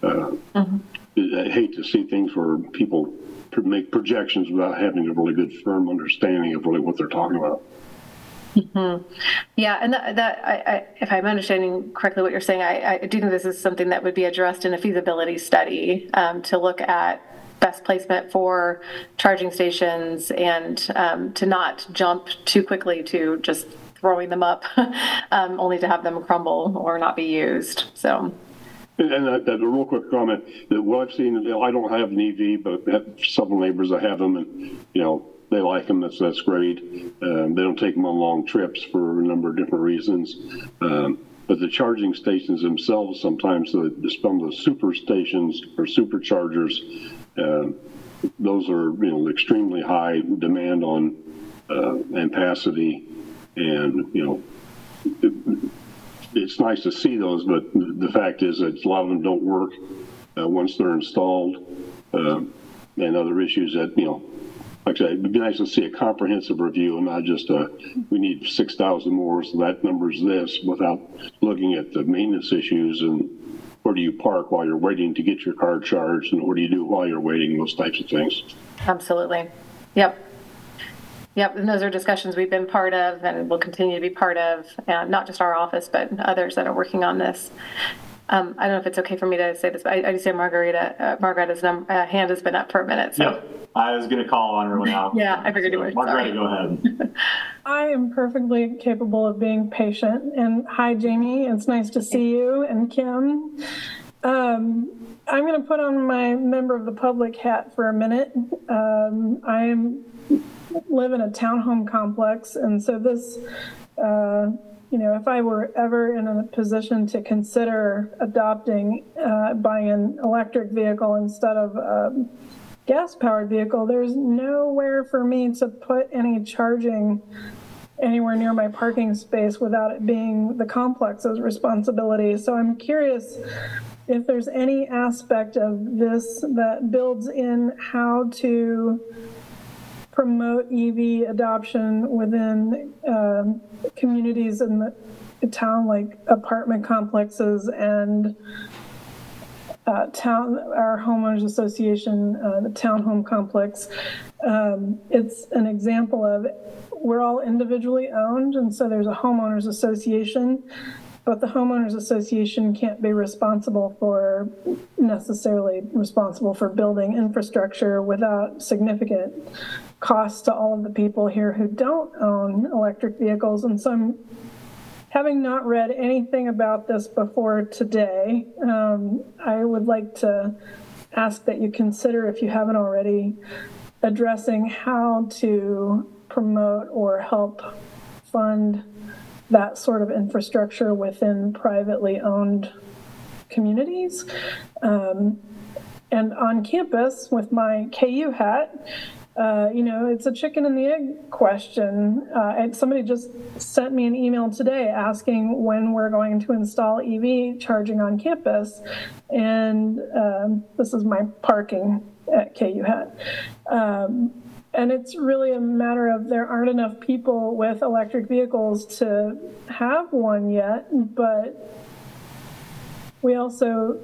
uh, mm-hmm. I hate to see things where people make projections without having a really good firm understanding of really what they're talking about. Mm-hmm. Yeah, and that, that I, I, if I'm understanding correctly what you're saying, I, I, do think this is something that would be addressed in a feasibility study um, to look at best placement for charging stations and um, to not jump too quickly to just throwing them up, um, only to have them crumble or not be used. So. And, and a, a, real quick comment that what I've seen, I don't have an EV, but several neighbors that have them, and you know they like them. That's that's great. Um, they don't take them on long trips for a number of different reasons. Um, but the charging stations themselves, sometimes the, some of the super stations or superchargers, uh, those are you know extremely high demand on uh, ampacity, and you know. It, it's nice to see those, but the fact is that a lot of them don't work uh, once they're installed, uh, and other issues that you know. Like I said, it'd be nice to see a comprehensive review and not just a, we need 6,000 more, so that number's this, without looking at the maintenance issues and where do you park while you're waiting to get your car charged and what do you do while you're waiting, those types of things. Absolutely. Yep. Yep, and those are discussions we've been part of and will continue to be part of, uh, not just our office, but others that are working on this. Um, I don't know if it's okay for me to say this, but I, I just say Margarita, uh, Margarita's num- uh, hand has been up for a minute. So. Yep, I was going to call on her now. yeah, I figured you would. Margarita, go ahead. I am perfectly capable of being patient. And hi, Jamie. It's nice to see you. And Kim. Um, I'm going to put on my member of the public hat for a minute. Um, I am live in a townhome complex, and so this, uh, you know, if I were ever in a position to consider adopting, uh, buying an electric vehicle instead of a gas-powered vehicle, there's nowhere for me to put any charging anywhere near my parking space without it being the complex's responsibility. So I'm curious if there's any aspect of this that builds in how to promote EV adoption within um, communities in the town, like apartment complexes and uh, town, our homeowners association, uh, the townhome complex. Um, it's an example of we're all individually owned, and so there's a homeowners association, but the homeowners association can't be responsible for necessarily responsible for building infrastructure without significant cost to all of the people here who don't own electric vehicles. And so I'm having not read anything about this before today, um, I would like to ask that you consider, if you haven't already, addressing how to promote or help fund that sort of infrastructure within privately owned communities. Um, and on campus, with my KU hat, uh, you know, it's a chicken and the egg question. Uh, and somebody just sent me an email today asking when we're going to install EV charging on campus. And um, this is my parking at KU Hat. Um, and it's really a matter of there aren't enough people with electric vehicles to have one yet, but we also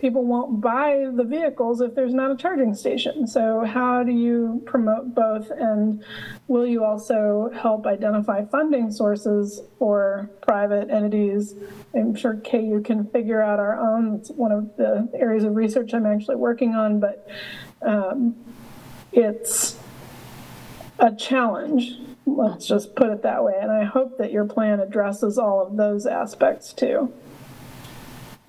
people won't buy the vehicles if there's not a charging station. So how do you promote both? And will you also help identify funding sources for private entities? I'm sure KU can figure out our own. It's one of the areas of research I'm actually working on, but um, it's a challenge. Let's just put it that way. And I hope that your plan addresses all of those aspects too.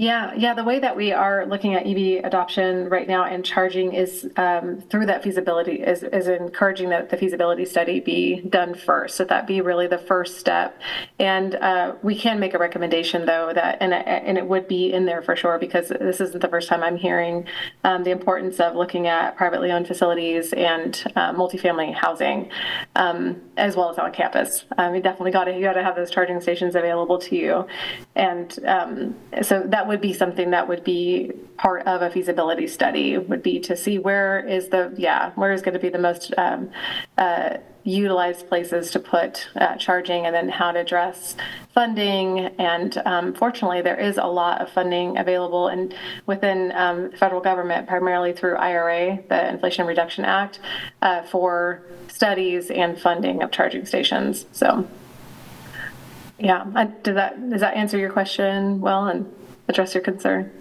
Yeah, yeah. The way that we are looking at EV adoption right now and charging is um, through that feasibility is, is encouraging that the feasibility study be done first. So that be really the first step. And uh, we can make a recommendation though that and and it would be in there for sure because this isn't the first time I'm hearing um, the importance of looking at privately owned facilities and uh, multifamily housing um, as well as on campus. Um, you definitely got to you got to have those charging stations available to you, and um, so that would be something that would be part of a feasibility study would be to see where is the yeah where is going to be the most um, uh, utilized places to put uh, charging and then how to address funding. And um, fortunately there is a lot of funding available and within um, federal government primarily through ira the inflation reduction act uh, for studies and funding of charging stations. So yeah I, did that does that answer your question well and address your concern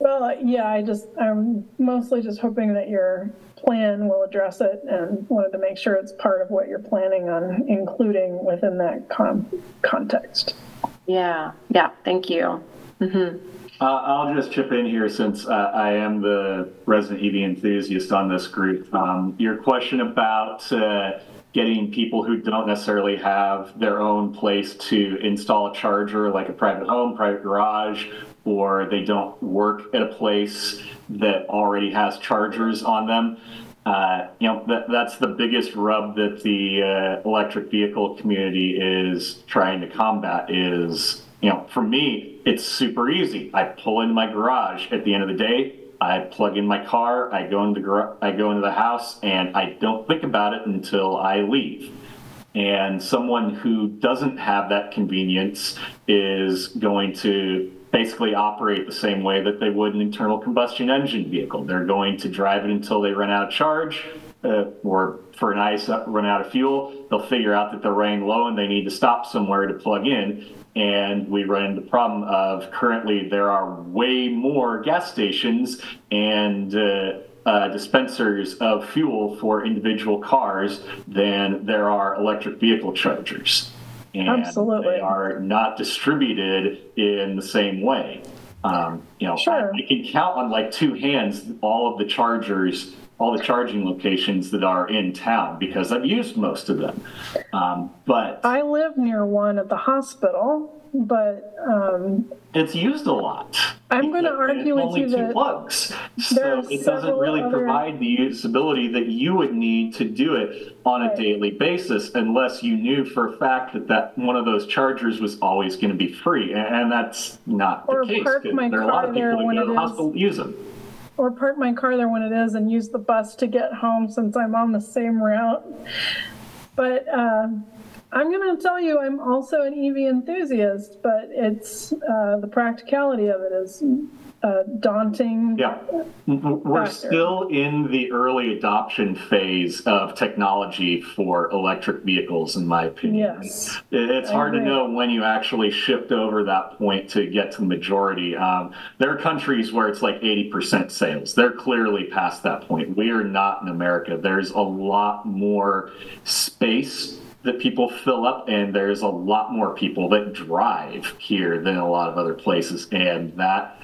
Well, yeah, I just, I'm mostly just hoping that your plan will address it and wanted to make sure it's part of what you're planning on including within that con- context. yeah yeah thank you Uh, I'll just chip in here since uh, I am the resident EV enthusiast on this group. Um, your question about uh, getting people who don't necessarily have their own place to install a charger, like a private home, private garage, or they don't work at a place that already has chargers on them. Uh, you know, that, that's the biggest rub that the uh, electric vehicle community is trying to combat is you know, for me, it's super easy. I pull in my garage at the end of the day. I plug in my car. I go into the gar- I go into the house, and I don't think about it until I leave. And someone who doesn't have that convenience is going to basically operate the same way that they would an internal combustion engine vehicle. They're going to drive it until they run out of charge, uh, or for an ice run out of fuel. They'll figure out that they're running low and they need to stop somewhere to plug in. And we run into the problem of currently there are way more gas stations and uh, uh, dispensers of fuel for individual cars than there are electric vehicle chargers. And Absolutely. They are not distributed in the same way. Um, you know, Sure. I, I can count on like two hands all of the chargers all the charging locations that are in town because I've used most of them. Um, but I live near one at the hospital, but um, it's used a lot. I'm gonna argue with only you two that plugs. So it doesn't really other- provide the usability that you would need to do it on a Right. daily basis unless you knew for a fact that that one of those chargers was always going to be free. And, that's not Or the case. park my there are a lot of people that go to the hospital use them. or park my car there when it is and use the bus to get home since I'm on the same route. But uh, I'm going to tell you, I'm also an EV enthusiast, but it's uh, the practicality of it is uh, daunting. Yeah. We're Factor. still in the early adoption phase of technology for electric vehicles, in my opinion. Yes. It's hard to know when you actually shift over that point to get to the majority. Um, there are countries where it's like 80% sales. They're clearly past that point. We are not in America. There's a lot more space that people fill up, and there's a lot more people that drive here than a lot of other places. And that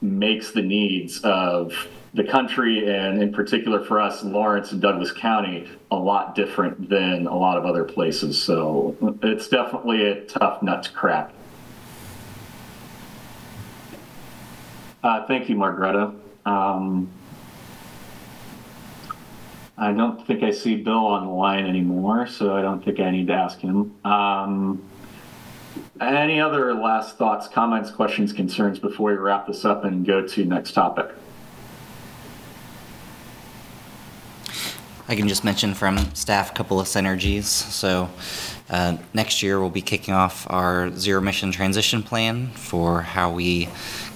makes the needs of the country and in particular for us lawrence and douglas county a lot different than a lot of other places so it's definitely a tough nut to crack uh, thank you margarita um, i don't think i see bill on the line anymore so i don't think i need to ask him um, any other last thoughts, comments, questions, concerns before we wrap this up and go to next topic? I can just mention from staff a couple of synergies. So uh, next year, we'll be kicking off our zero emission transition plan for how we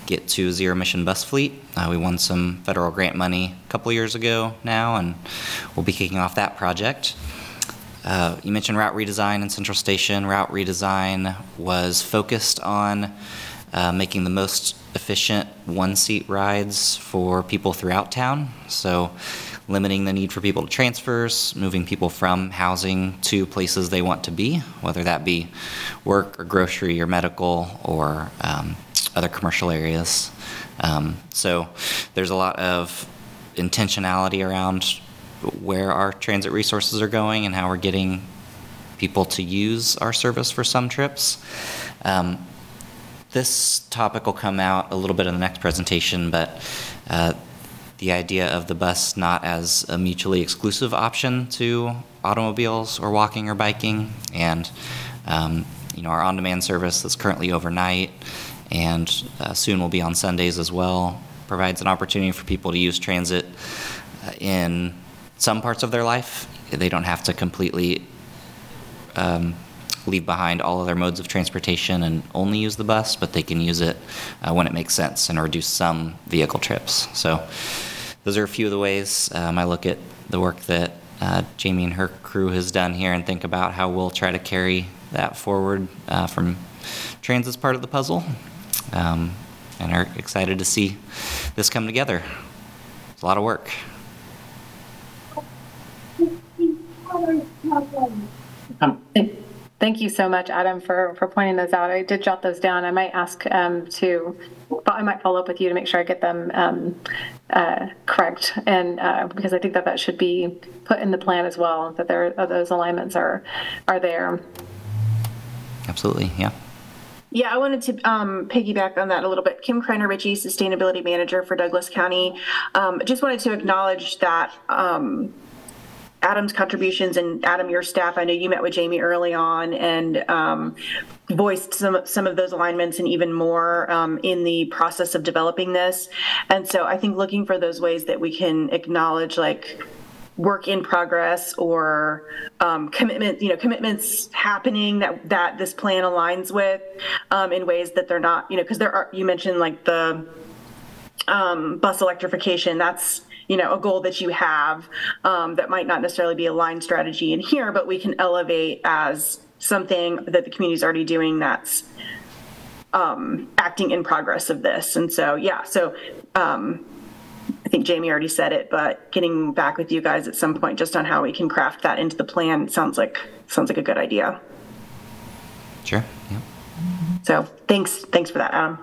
get to zero emission bus fleet. Uh, we won some federal grant money a couple years ago now, and we'll be kicking off that project. Uh, you mentioned route redesign in Central Station. Route redesign was focused on uh, making the most efficient one seat rides for people throughout town. So, limiting the need for people to transfers, moving people from housing to places they want to be, whether that be work or grocery or medical or um, other commercial areas. Um, so, there's a lot of intentionality around where our transit resources are going and how we're getting people to use our service for some trips. Um, this topic will come out a little bit in the next presentation, but uh, the idea of the bus not as a mutually exclusive option to automobiles or walking or biking, and um, you know our on-demand service that's currently overnight and uh, soon will be on Sundays as well provides an opportunity for people to use transit uh, in some parts of their life. They don't have to completely um, leave behind all other modes of transportation and only use the bus, but they can use it uh, when it makes sense and reduce some vehicle trips. So, those are a few of the ways um, I look at the work that uh, Jamie and her crew has done here and think about how we'll try to carry that forward uh, from transit's part of the puzzle. Um, and are excited to see this come together. It's a lot of work. Thank you so much, Adam, for, for pointing those out. I did jot those down. I might ask um, to, but I might follow up with you to make sure I get them um, uh, correct. And uh, because I think that that should be put in the plan as well, that there those alignments are are there. Absolutely, yeah. Yeah, I wanted to um, piggyback on that a little bit. Kim Kreiner Ritchie, Sustainability Manager for Douglas County. Um, just wanted to acknowledge that um, Adam's contributions and Adam, your staff. I know you met with Jamie early on and um, voiced some some of those alignments and even more um, in the process of developing this. And so I think looking for those ways that we can acknowledge like work in progress or um, commitment, you know, commitments happening that that this plan aligns with um, in ways that they're not, you know, because there are. You mentioned like the um, bus electrification. That's you know a goal that you have um, that might not necessarily be a line strategy in here, but we can elevate as something that the community is already doing. That's um, acting in progress of this. And so yeah, so. Um, think Jamie already said it, but getting back with you guys at some point just on how we can craft that into the plan sounds like sounds like a good idea. Sure, yeah. So thanks, thanks for that, Adam.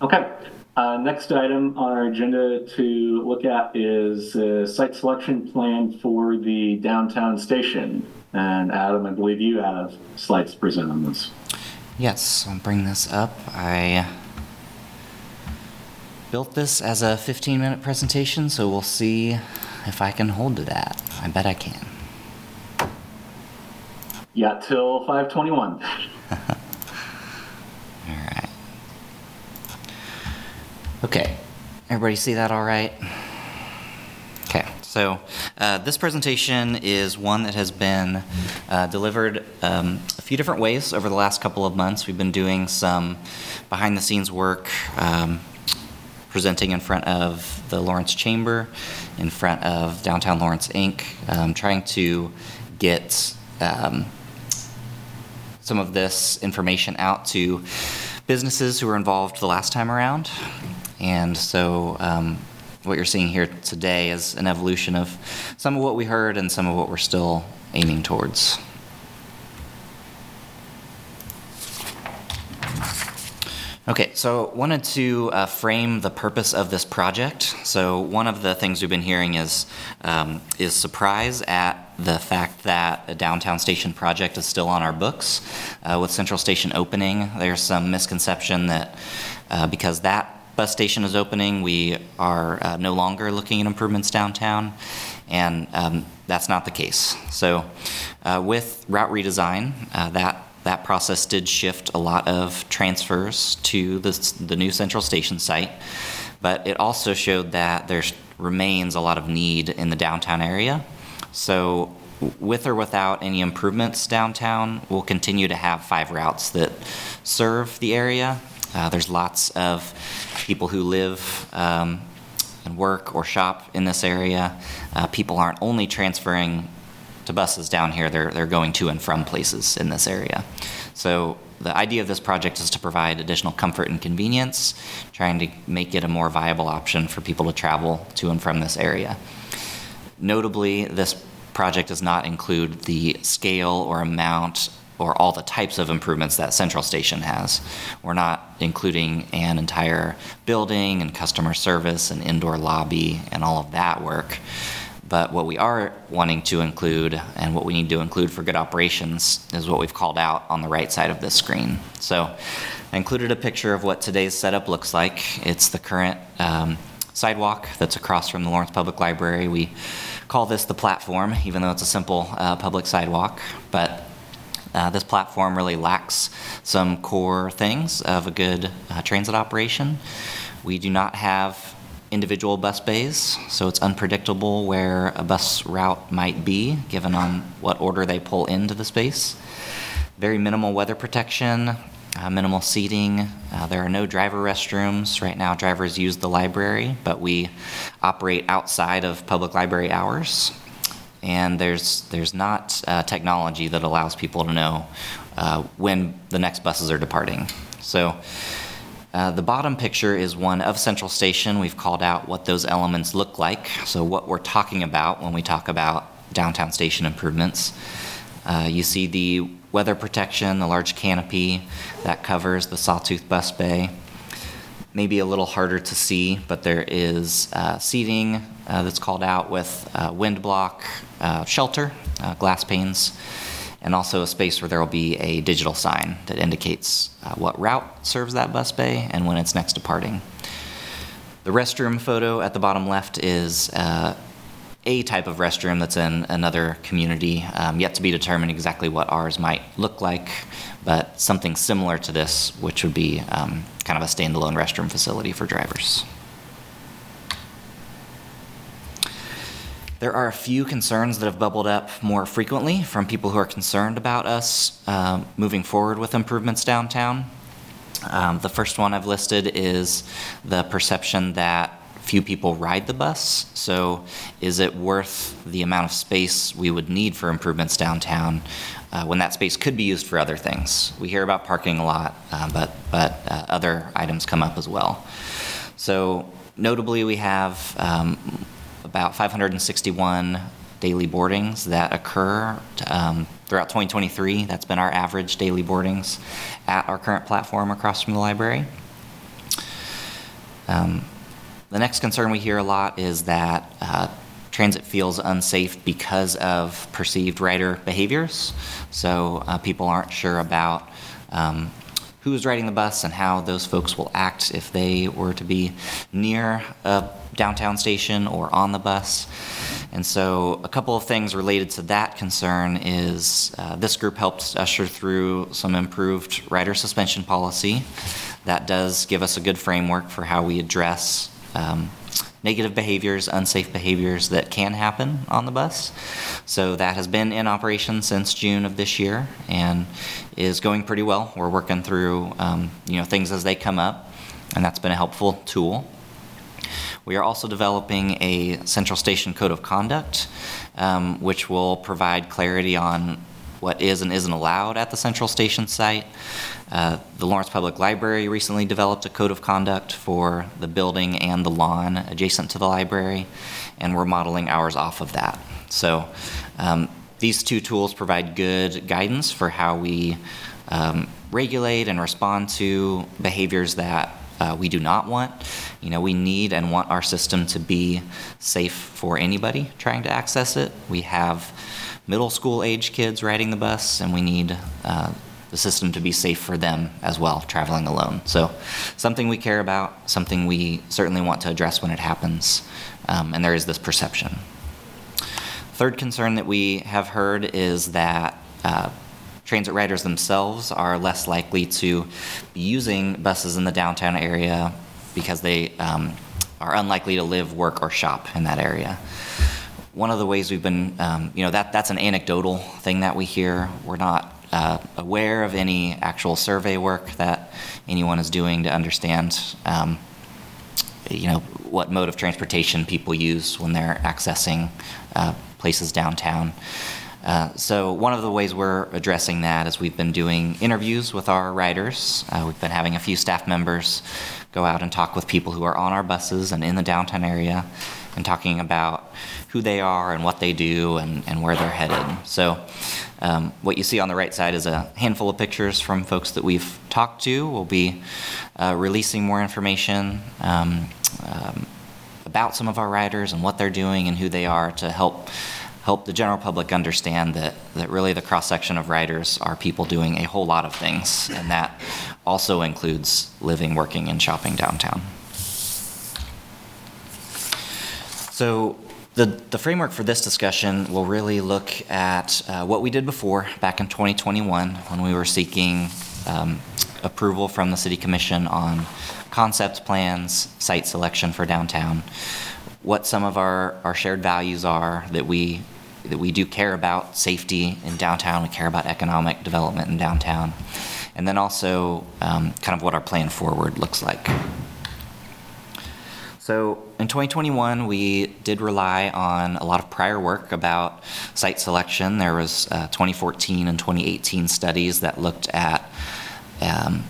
Okay. Uh, next item on our agenda to look at is uh, site selection plan for the downtown station. And Adam, I believe you have slides to present on this. Yes, I'll bring this up. I built this as a 15 minute presentation, so we'll see if I can hold to that. I bet I can. Yeah, till 521. All right. Okay, everybody see that all right? So uh, this presentation is one that has been uh, delivered um, a few different ways over the last couple of months. We've been doing some behind the scenes work, um, presenting in front of the Lawrence Chamber, in front of Downtown Lawrence Inc., um, trying to get um, some of this information out to businesses who were involved the last time around. And so, um, what you're seeing here today is an evolution of some of what we heard and some of what we're still aiming towards. Okay, so wanted to uh, frame the purpose of this project. So one of the things we've been hearing is um, is surprise at the fact that a downtown station project is still on our books. Uh, with Central Station opening, there's some misconception that uh, because that bus station is opening, we are uh, no longer looking at improvements downtown, and um, that's not the case. So uh, with route redesign, uh, that that process did shift a lot of transfers to the, the new central station site, but it also showed that there remains a lot of need in the downtown area. So, with or without any improvements downtown, we'll continue to have five routes that serve the area. Uh, there's lots of people who live um, and work or shop in this area. Uh, people aren't only transferring to buses down here, they're, they're going to and from places in this area. So the idea of this project is to provide additional comfort and convenience, trying to make it a more viable option for people to travel to and from this area. Notably, this project does not include the scale or amount or all the types of improvements that Central Station has. We're not including an entire building and customer service and indoor lobby and all of that work. But what we are wanting to include and what we need to include for good operations is what we've called out on the right side of this screen. So I included a picture of what today's setup looks like. It's the current um, sidewalk that's across from the Lawrence Public Library. We call this the platform, even though it's a simple uh, public sidewalk. But uh, this platform really lacks some core things of a good uh, transit operation. We do not have individual bus bays, so it's unpredictable where a bus route might be given on what order they pull into the space. Very minimal weather protection, uh, minimal seating. Uh, there are no driver restrooms. Right now, drivers use the library, but we operate outside of public library hours. And there's, there's not uh, technology that allows people to know uh, when the next buses are departing. So uh, the bottom picture is one of Central Station. We've called out what those elements look like, so what we're talking about when we talk about downtown station improvements. Uh, you see the weather protection, the large canopy that covers the Sawtooth Bus Bay. Maybe a little harder to see, but there is uh, seating uh, that's called out with uh, wind block uh, shelter, glass panes and also a space where there will be a digital sign that indicates uh, what route serves that bus bay and when it's next departing. The restroom photo at the bottom left is uh, a type of restroom that's in another community, um, yet to be determined exactly what ours might look like, but something similar to this, which would be um, kind of a standalone restroom facility for drivers. There are a few concerns that have bubbled up more frequently from people who are concerned about us um, moving forward with improvements downtown. Um, the first one I've listed is the perception that few people ride the bus. So, is it worth the amount of space we would need for improvements downtown uh, when that space could be used for other things? We hear about parking a lot, uh, but but uh, other items come up as well. So, notably, we have um, about 561 daily boardings that occur um, throughout 2023. That's been our average daily boardings at our current platform across from the library. Um, the next concern we hear a lot is that uh, transit feels unsafe because of perceived rider behaviors. So uh, people aren't sure about um, who's riding the bus and how those folks will act if they were to be near a downtown station or on the bus. And so, a couple of things related to that concern is uh, this group helped usher through some improved rider suspension policy that does give us a good framework for how we address um, negative behaviors, unsafe behaviors that can happen on the bus. So that has been in operation since June of this year and is going pretty well. We're working through um, you know things as they come up, and that's been a helpful tool. We are also developing a Central Station Code of Conduct, um, which will provide clarity on what is and isn't allowed at the Central Station site. Uh, the Lawrence Public Library recently developed a code of conduct for the building and the lawn adjacent to the library, and we're modeling ours off of that. So um, these two tools provide good guidance for how we um, regulate and respond to behaviors that uh, we do not want. You know, we need and want our system to be safe for anybody trying to access it. We have middle school age kids riding the bus, and we need uh, the system to be safe for them as well, traveling alone. So, something we care about, something we certainly want to address when it happens, um, and there is this perception. Third concern that we have heard is that uh, transit riders themselves are less likely to be using buses in the downtown area because they um, are unlikely to live, work, or shop in that area. One of the ways we've been, um, you know, that that's an anecdotal thing that we hear. We're not uh, aware of any actual survey work that anyone is doing to understand, um, you know, what mode of transportation people use when they're accessing uh, places downtown. Uh, so one of the ways we're addressing that is we've been doing interviews with our riders. Uh, we've been having a few staff members go out and talk with people who are on our buses and in the downtown area and talking about who they are and what they do and, and where they're headed. So um, what you see on the right side is a handful of pictures from folks that we've talked to. We'll be uh, releasing more information um, um, about some of our riders and what they're doing and who they are to help help the general public understand that, that really the cross section of writers are people doing a whole lot of things, and that also includes living, working, and shopping downtown. So, the, the framework for this discussion will really look at uh, what we did before back in 2021 when we were seeking um, approval from the City Commission on concept plans, site selection for downtown what some of our, our shared values are that we that we do care about safety in downtown, we care about economic development in downtown, and then also um, kind of what our plan forward looks like. So in 2021, we did rely on a lot of prior work about site selection. There was uh, 2014 and 2018 studies that looked at um,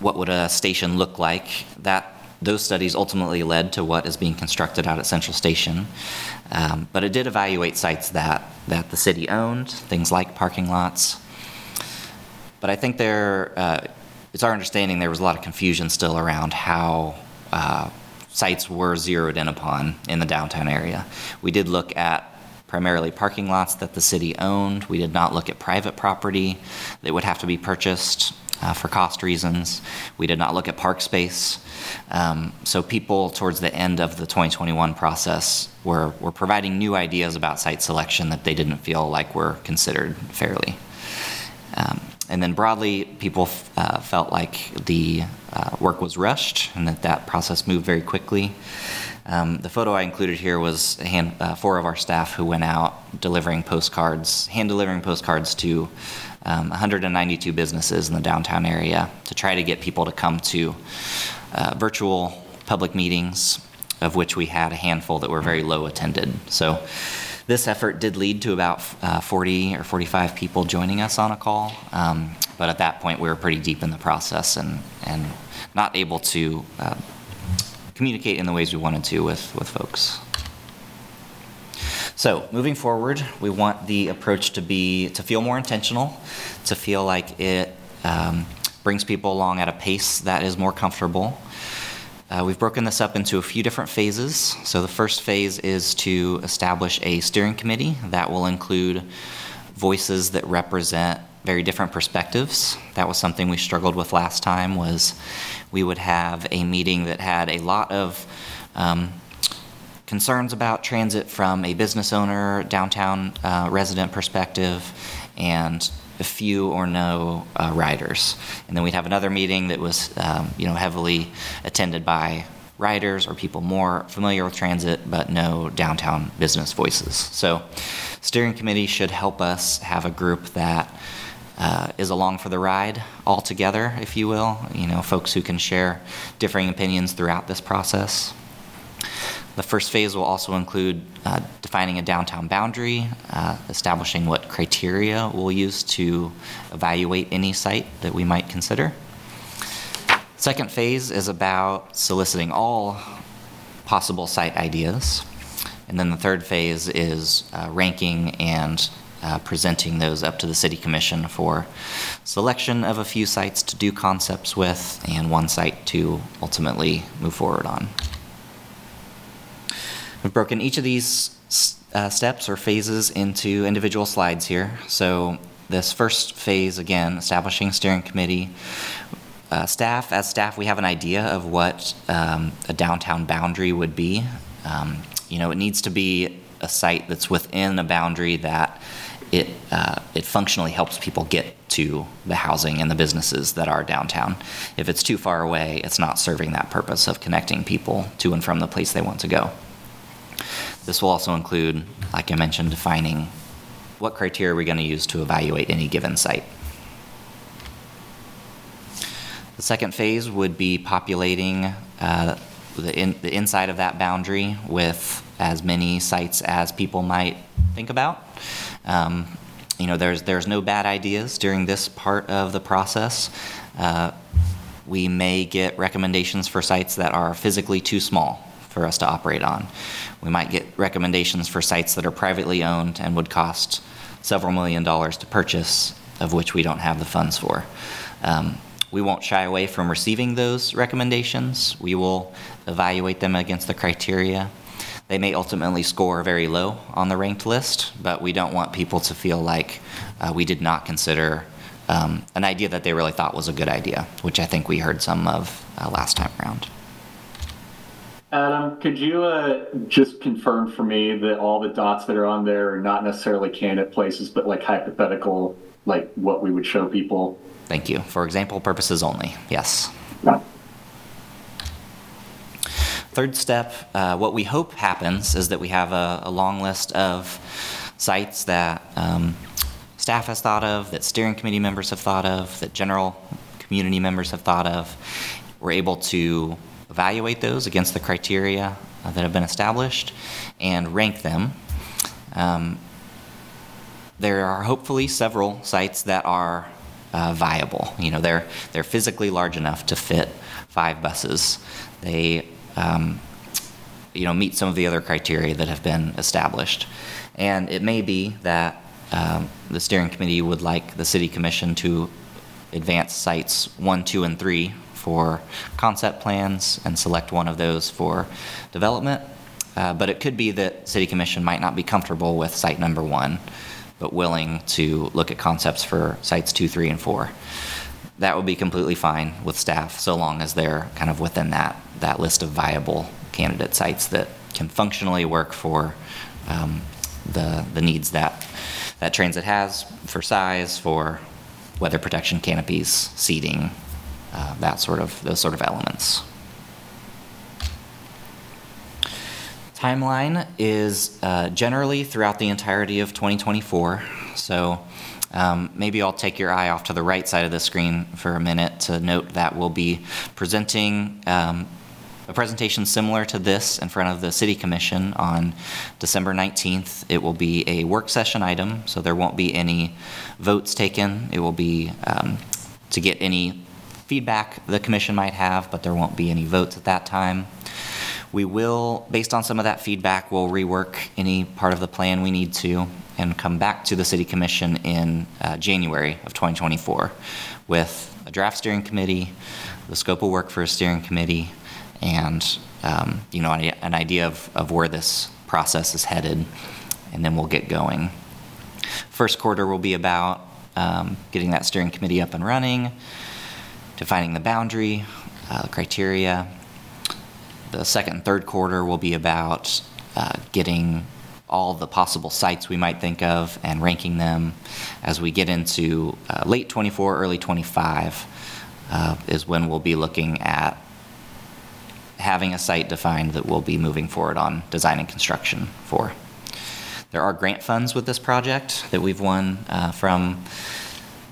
what would a station look like. That those studies ultimately led to what is being constructed out at Central Station. Um, but it did evaluate sites that, that the city owned, things like parking lots. But I think there, uh, it's our understanding there was a lot of confusion still around how uh, sites were zeroed in upon in the downtown area. We did look at primarily parking lots that the city owned. We did not look at private property that would have to be purchased uh, for cost reasons. We did not look at park space. Um, so people towards the end of the 2021 process were, were providing new ideas about site selection that they didn't feel like were considered fairly. Um, and then broadly, people uh, felt like the uh, work was rushed and that that process moved very quickly. Um, the photo I included here was hand, uh, four of our staff who went out delivering postcards, hand delivering postcards to um, 192 businesses in the downtown area to try to get people to come to uh, virtual public meetings, of which we had a handful that were very low attended. So this effort did lead to about uh, 40 or 45 people joining us on a call, um, but at that point we were pretty deep in the process and, and not able to uh, communicate in the ways we wanted to with, with folks. So, moving forward, we want the approach to be to feel more intentional, to feel like it um, brings people along at a pace that is more comfortable. Uh, we've broken this up into a few different phases. So the first phase is to establish a steering committee that will include voices that represent very different perspectives. That was something we struggled with last time was we would have a meeting that had a lot of um, concerns about transit from a business owner, downtown uh, resident perspective, and a few or no uh, riders. And then we'd have another meeting that was, um, you know, heavily attended by riders or people more familiar with transit, but no downtown business voices. So, steering committee should help us have a group that uh, is along for the ride all together, if you will. You know, folks who can share differing opinions throughout this process. The first phase will also include uh, defining a downtown boundary, uh, establishing what criteria we'll use to evaluate any site that we might consider. Second phase is about soliciting all possible site ideas. And then the third phase is uh, ranking and uh, presenting those up to the City Commission for selection of a few sites to do concepts with and one site to ultimately move forward on. We've broken each of these uh, steps or phases into individual slides here. So this first phase, again, establishing steering committee. Uh, staff, as staff, we have an idea of what um, a downtown boundary would be. Um, you know, it needs to be a site that's within a boundary that it uh, it functionally helps people get to the housing and the businesses that are downtown. If it's too far away, it's not serving that purpose of connecting people to and from the place they want to go. This will also include, like I mentioned, defining what criteria we're going to use to evaluate any given site. The second phase would be populating uh, the, in, the inside of that boundary with as many sites as people might think about. Um, you know, there's there's no bad ideas during this part of the process. Uh, we may get recommendations for sites that are physically too small for us to operate on. We might get recommendations for sites that are privately owned and would cost several million dollars to purchase, of which we don't have the funds for. Um, we won't shy away from receiving those recommendations. We will evaluate them against the criteria. They may ultimately score very low on the ranked list, but we don't want people to feel like uh, we did not consider um, an idea that they really thought was a good idea, which I think we heard some of uh, last time around. Adam, could you uh, just confirm for me that all the dots that are on there are not necessarily candidate places, but like hypothetical, like what we would show people? Thank you. For example purposes only, yes. Yeah. Third step, uh, what we hope happens is that we have a, a long list of sites that um, staff has thought of, that steering committee members have thought of, that general community members have thought of. We're able to evaluate those against the criteria uh, that have been established and rank them. Um, there are hopefully several sites that are uh, viable. You know, they're they're physically large enough to fit five buses. They um, you know meet some of the other criteria that have been established, and it may be that um, the steering committee would like the city commission to advance sites one, two, and three for concept plans and select one of those for development. Uh, but it could be that city commission might not be comfortable with site number one, but willing to look at concepts for sites two, three, and four. That would be completely fine with staff, so long as they're kind of within that that list of viable candidate sites that can functionally work for um, the the needs that that transit has for size, for weather protection canopies, seating, uh, that sort of those sort of elements. Timeline is uh, generally throughout the entirety of 2024. So um, maybe I'll take your eye off to the right side of the screen for a minute to note that we'll be presenting um, a presentation similar to this in front of the City Commission on December 19th. It will be a work session item, so there won't be any votes taken. It will be um, to get any feedback the commission might have, but there won't be any votes at that time. We will, based on some of that feedback, we'll rework any part of the plan we need to and come back to the City Commission in uh, January of 2024 with a draft steering committee, the scope of work for a steering committee, and um, you know an, idea of, of where this process is headed, and then we'll get going. First quarter will be about um, getting that steering committee up and running, defining the boundary, uh, criteria. The second and third quarter will be about uh, getting all the possible sites we might think of and ranking them. As we get into uh, late 24, early 25, uh, is when we'll be looking at having a site defined that we'll be moving forward on design and construction for. There are grant funds with this project that we've won uh, from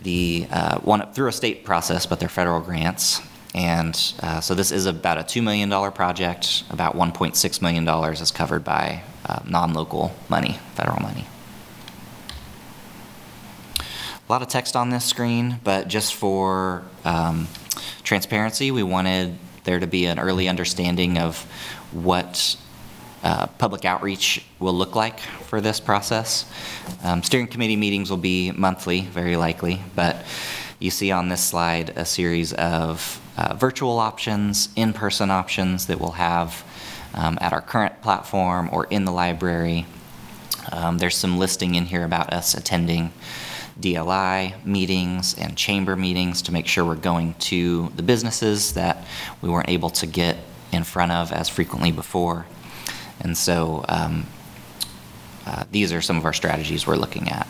the uh, one through a state process, but they're federal grants. And uh, so this is about a $2 million project. About $1.6 million is covered by uh, non-local money, federal money. A lot of text on this screen, but just for um, transparency, we wanted there to be an early understanding of what uh, public outreach will look like for this process. Um, steering committee meetings will be monthly, very likely, but you see on this slide a series of uh, virtual options, in person options that we'll have um, at our current platform or in the library. Um, there's some listing in here about us attending DLI meetings and chamber meetings to make sure we're going to the businesses that we weren't able to get in front of as frequently before. And so um, uh, these are some of our strategies we're looking at.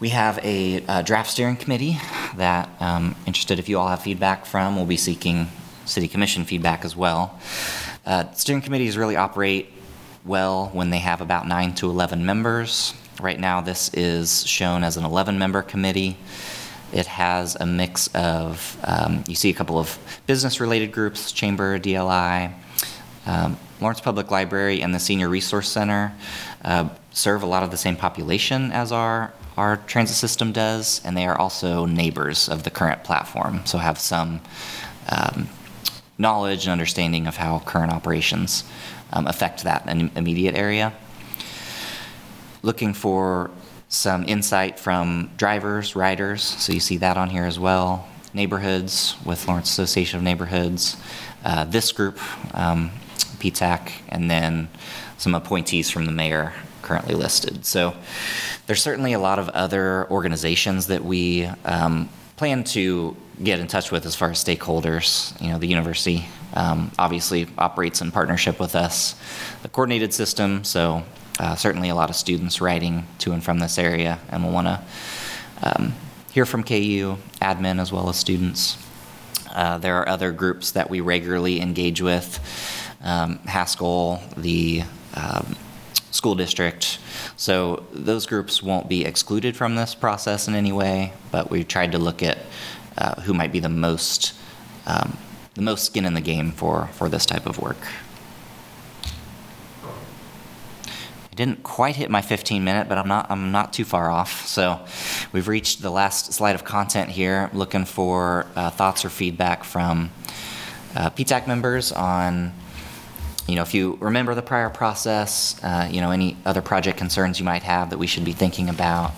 We have a, uh draft steering committee that, um, interested if you all have feedback from, we'll be seeking city commission feedback as well. Uh, steering committees really operate well when they have about nine to 11 members. Right now, this is shown as an 11-member committee. It has a mix of, um, you see a couple of business-related groups, Chamber, DLI, um, Lawrence Public Library, and the Senior Resource Center uh, serve a lot of the same population as our, our transit system does, and they are also neighbors of the current platform, so have some um, knowledge and understanding of how current operations um, affect that im- immediate area. Looking for some insight from drivers, riders, so you see that on here as well. Neighborhoods with Lawrence Association of Neighborhoods, uh, this group, um, PTAC, and then some appointees from the mayor currently listed. So there's certainly a lot of other organizations that we um, plan to get in touch with as far as stakeholders. You know, the university um, obviously operates in partnership with us, the coordinated system. So uh, certainly a lot of students riding to and from this area, and we'll want to um, hear from KU admin as well as students. Uh, there are other groups that we regularly engage with, um, Haskell, the um, school district. So those groups won't be excluded from this process in any way, but we tried to look at uh, who might be the most um, the most skin in the game for for this type of work. I didn't quite hit my 15 minute, but I'm not I'm not too far off. So we've reached the last slide of content here. Looking for uh, thoughts or feedback from uh, PTAC members on you know, if you remember the prior process, uh, you know, any other project concerns you might have that we should be thinking about.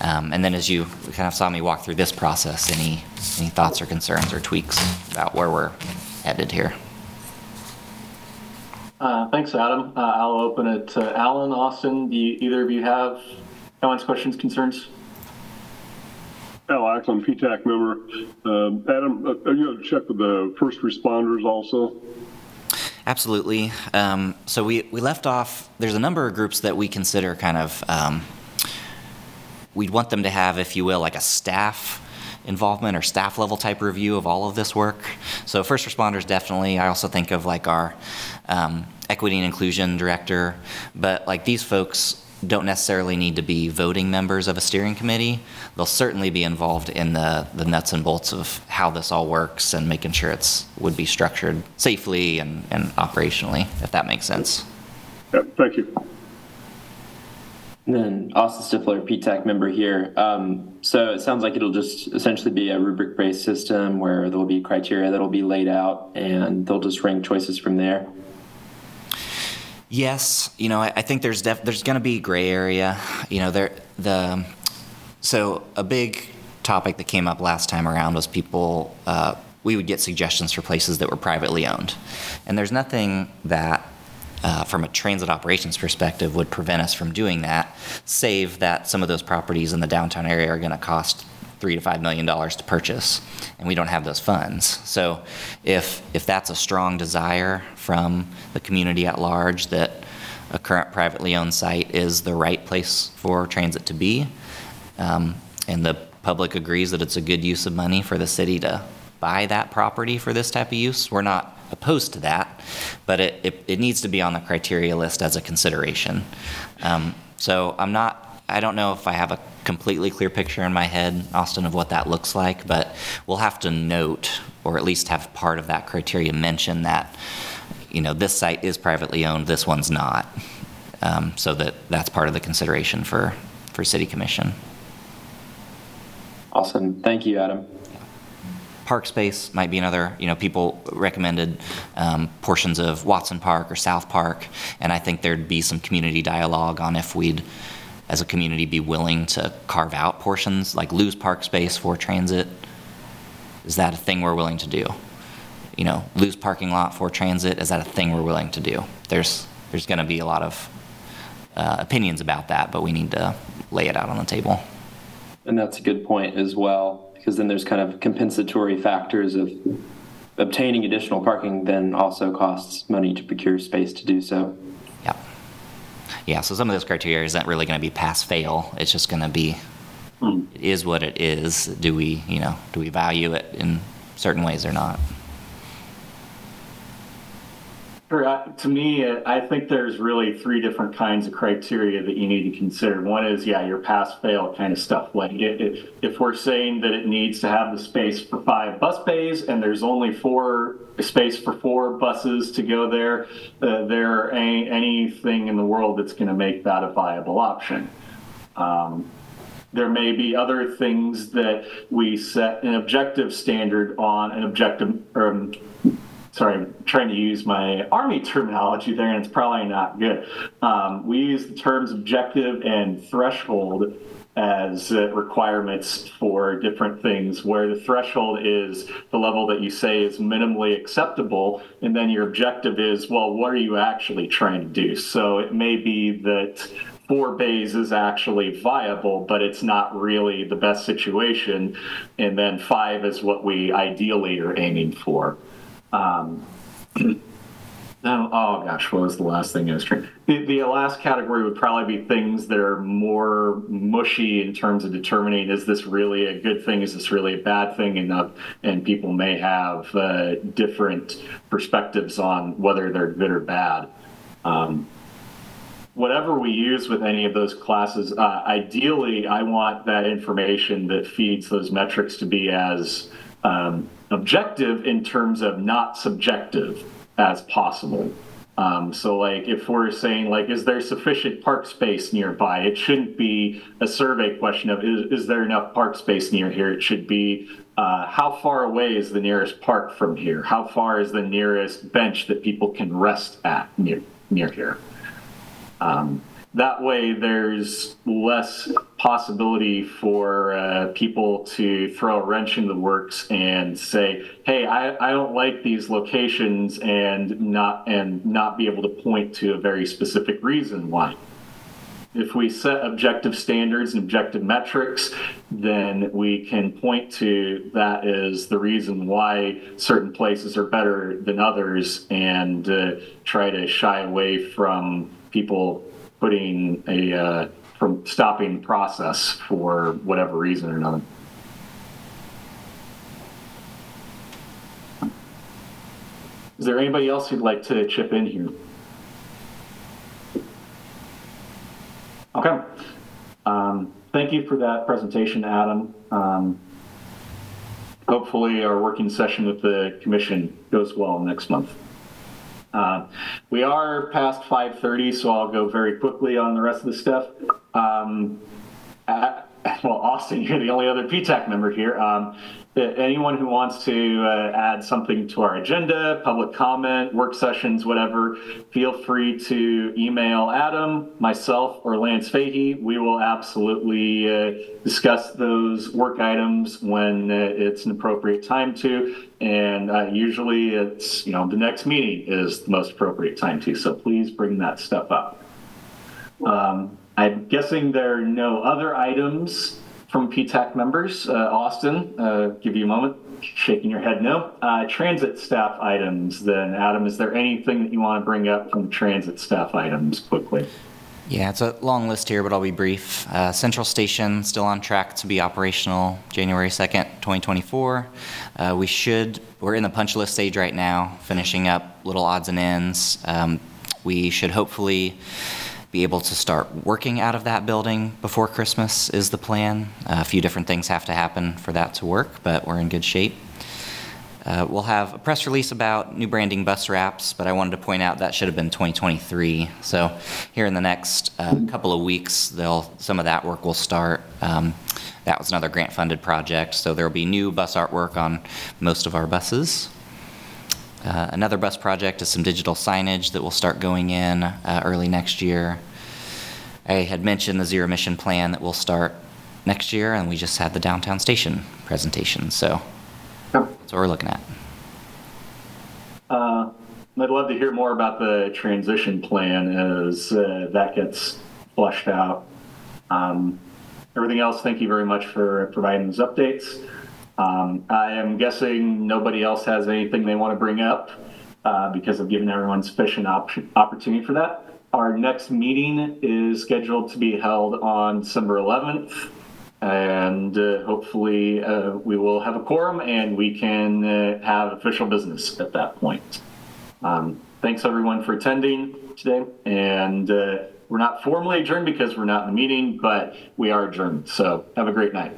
Um, and then as you kind of saw me walk through this process, any, any thoughts or concerns or tweaks about where we're headed here? Uh, thanks, Adam. Uh, I'll open it to Alan, Austin. Do you, either of you have comments, questions, concerns? Al Ackland, PTAC member. Um, Adam, uh, are you going to check with the first responders also? Absolutely. Um, so we, we left off, there's a number of groups that we consider kind of, um, we'd want them to have, if you will, like a staff involvement or staff level type review of all of this work. So first responders definitely. I also think of like our um, equity and inclusion director, but like these folks don't necessarily need to be voting members of a steering committee. They'll certainly be involved in the, the nuts and bolts of how this all works and making sure it's would be structured safely and, and operationally, if that makes sense. Yeah, thank you. And then Austin Stifler, PTAC member here. Um, so it sounds like it'll just essentially be a rubric-based system where there'll be criteria that'll be laid out and they'll just rank choices from there. Yes, you know, I, I think there's def- there's going to be gray area. You know, there the so a big topic that came up last time around was people uh, we would get suggestions for places that were privately owned. And there's nothing that, uh, from a transit operations perspective, would prevent us from doing that, save that some of those properties in the downtown area are going to cost three to five million dollars to purchase, and we don't have those funds. So if, if that's a strong desire from the community at large that a current privately owned site is the right place for transit to be, um, and the public agrees that it's a good use of money for the city to buy that property for this type of use, we're not opposed to that, but it, it, it needs to be on the criteria list as a consideration. Um, so I'm not, I don't know if I have a completely clear picture in my head, Austin, of what that looks like, but we'll have to note, or at least have part of that criteria mention that, you know, this site is privately owned, this one's not. Um, so that that's part of the consideration for, for city commission. Awesome. Thank you, Adam. Park space might be another, you know, people recommended um, portions of Watson Park or South Park, and I think there'd be some community dialogue on if we'd, as a community, be willing to carve out portions, like lose park space for transit. Is that a thing we're willing to do? You know, lose parking lot for transit, is that a thing we're willing to do? There's, there's gonna be a lot of uh, opinions about that, but we need to lay it out on the table. And that's a good point as well, because then there's kind of compensatory factors of obtaining additional parking then also costs money to procure space to do so. Yeah. So some of those criteria isn't really going to be pass fail. It's just going to be, it is what it is. Do we, you know, do we value it in certain ways or not? Uh, to me, uh, I think there's really three different kinds of criteria that you need to consider. One is, yeah, your pass fail kind of stuff. Like if, if, if we're saying that it needs to have the space for five bus bays and there's only four space for four buses to go there, uh, there ain't anything in the world that's going to make that a viable option. Um, there may be other things that we set an objective standard on an objective um, sorry, I'm trying to use my Army terminology there, and it's probably not good. Um, we use the terms objective and threshold as uh, requirements for different things, where the threshold is the level that you say is minimally acceptable, and then your objective is, well, what are you actually trying to do? So it may be that four bays is actually viable, but it's not really the best situation, and then five is what we ideally are aiming for. Um, no, oh gosh, what was the last thing I was trying? The, the last category would probably be things that are more mushy in terms of determining is this really a good thing, is this really a bad thing, and uh, and people may have uh, different perspectives on whether they're good or bad. Um, whatever we use with any of those classes, uh, ideally, I want that information that feeds those metrics to be as um, objective in terms of not subjective as possible. Um, so, like, if we're saying, like, is there sufficient park space nearby? It shouldn't be a survey question of is, is there enough park space near here? It should be uh, how far away is the nearest park from here? How far is the nearest bench that people can rest at near near here? Um, that way, there's less possibility for uh, people to throw a wrench in the works and say, "Hey, I, I don't like these locations," and not and not be able to point to a very specific reason why. If we set objective standards and objective metrics, then we can point to that as the reason why certain places are better than others, and uh, try to shy away from people putting a uh, from stopping process for whatever reason or another. Is there anybody else who'd like to chip in here? Okay. Um, thank you for that presentation, Adam. Um, hopefully, our working session with the commission goes well next month. Uh, we are past 5:30, so I'll go very quickly on the rest of the stuff. Um, well, Austin, you're the only other PTAC member here. Um, anyone who wants to uh, add something to our agenda, public comment, work sessions, whatever, feel free to email Adam, myself, or Lance Fahey. We will absolutely uh, discuss those work items when uh, it's an appropriate time to. And uh, usually it's, you know, the next meeting is the most appropriate time to. So please bring that stuff up. Um, I'm guessing there are no other items from PTAC members. Uh, Austin, uh, give you a moment. Shaking your head no. Uh, transit staff items, then, Adam, is there anything that you want to bring up from transit staff items quickly? Yeah, it's a long list here, but I'll be brief. Uh, Central Station still on track to be operational January 2nd, 2024. Uh, we should, we're in the punch list stage right now, finishing up little odds and ends. Um, we should hopefully be able to start working out of that building before Christmas is the plan. Uh, a few different things have to happen for that to work, but we're in good shape. Uh, We'll have a press release about new branding bus wraps, but I wanted to point out that should have been 2023. So here in the next uh, couple of weeks, they'll, some of that work will start. Um, That was another grant-funded project, so there will be new bus artwork on most of our buses. Uh, Another bus project is some digital signage that will start going in uh, early next year. I had mentioned the zero emission plan that will start next year, and we just had the downtown station presentation, so that's what we're looking at. Uh, I'd love to hear more about the transition plan as uh, that gets fleshed out. Um, everything else, thank you very much for providing those updates. Um, I am guessing nobody else has anything they want to bring up uh, because I've given everyone sufficient op- opportunity for that. Our next meeting is scheduled to be held on December 11th. And uh, hopefully, uh, we will have a quorum and we can uh, have official business at that point. Um, thanks everyone for attending today. And uh, we're not formally adjourned because we're not in the meeting, but we are adjourned. So have a great night.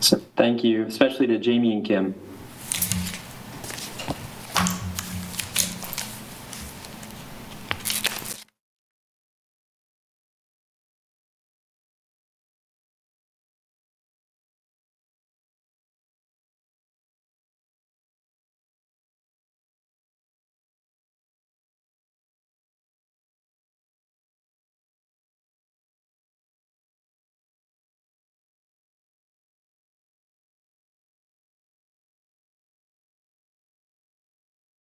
So thank you, especially to Jamie and Kim.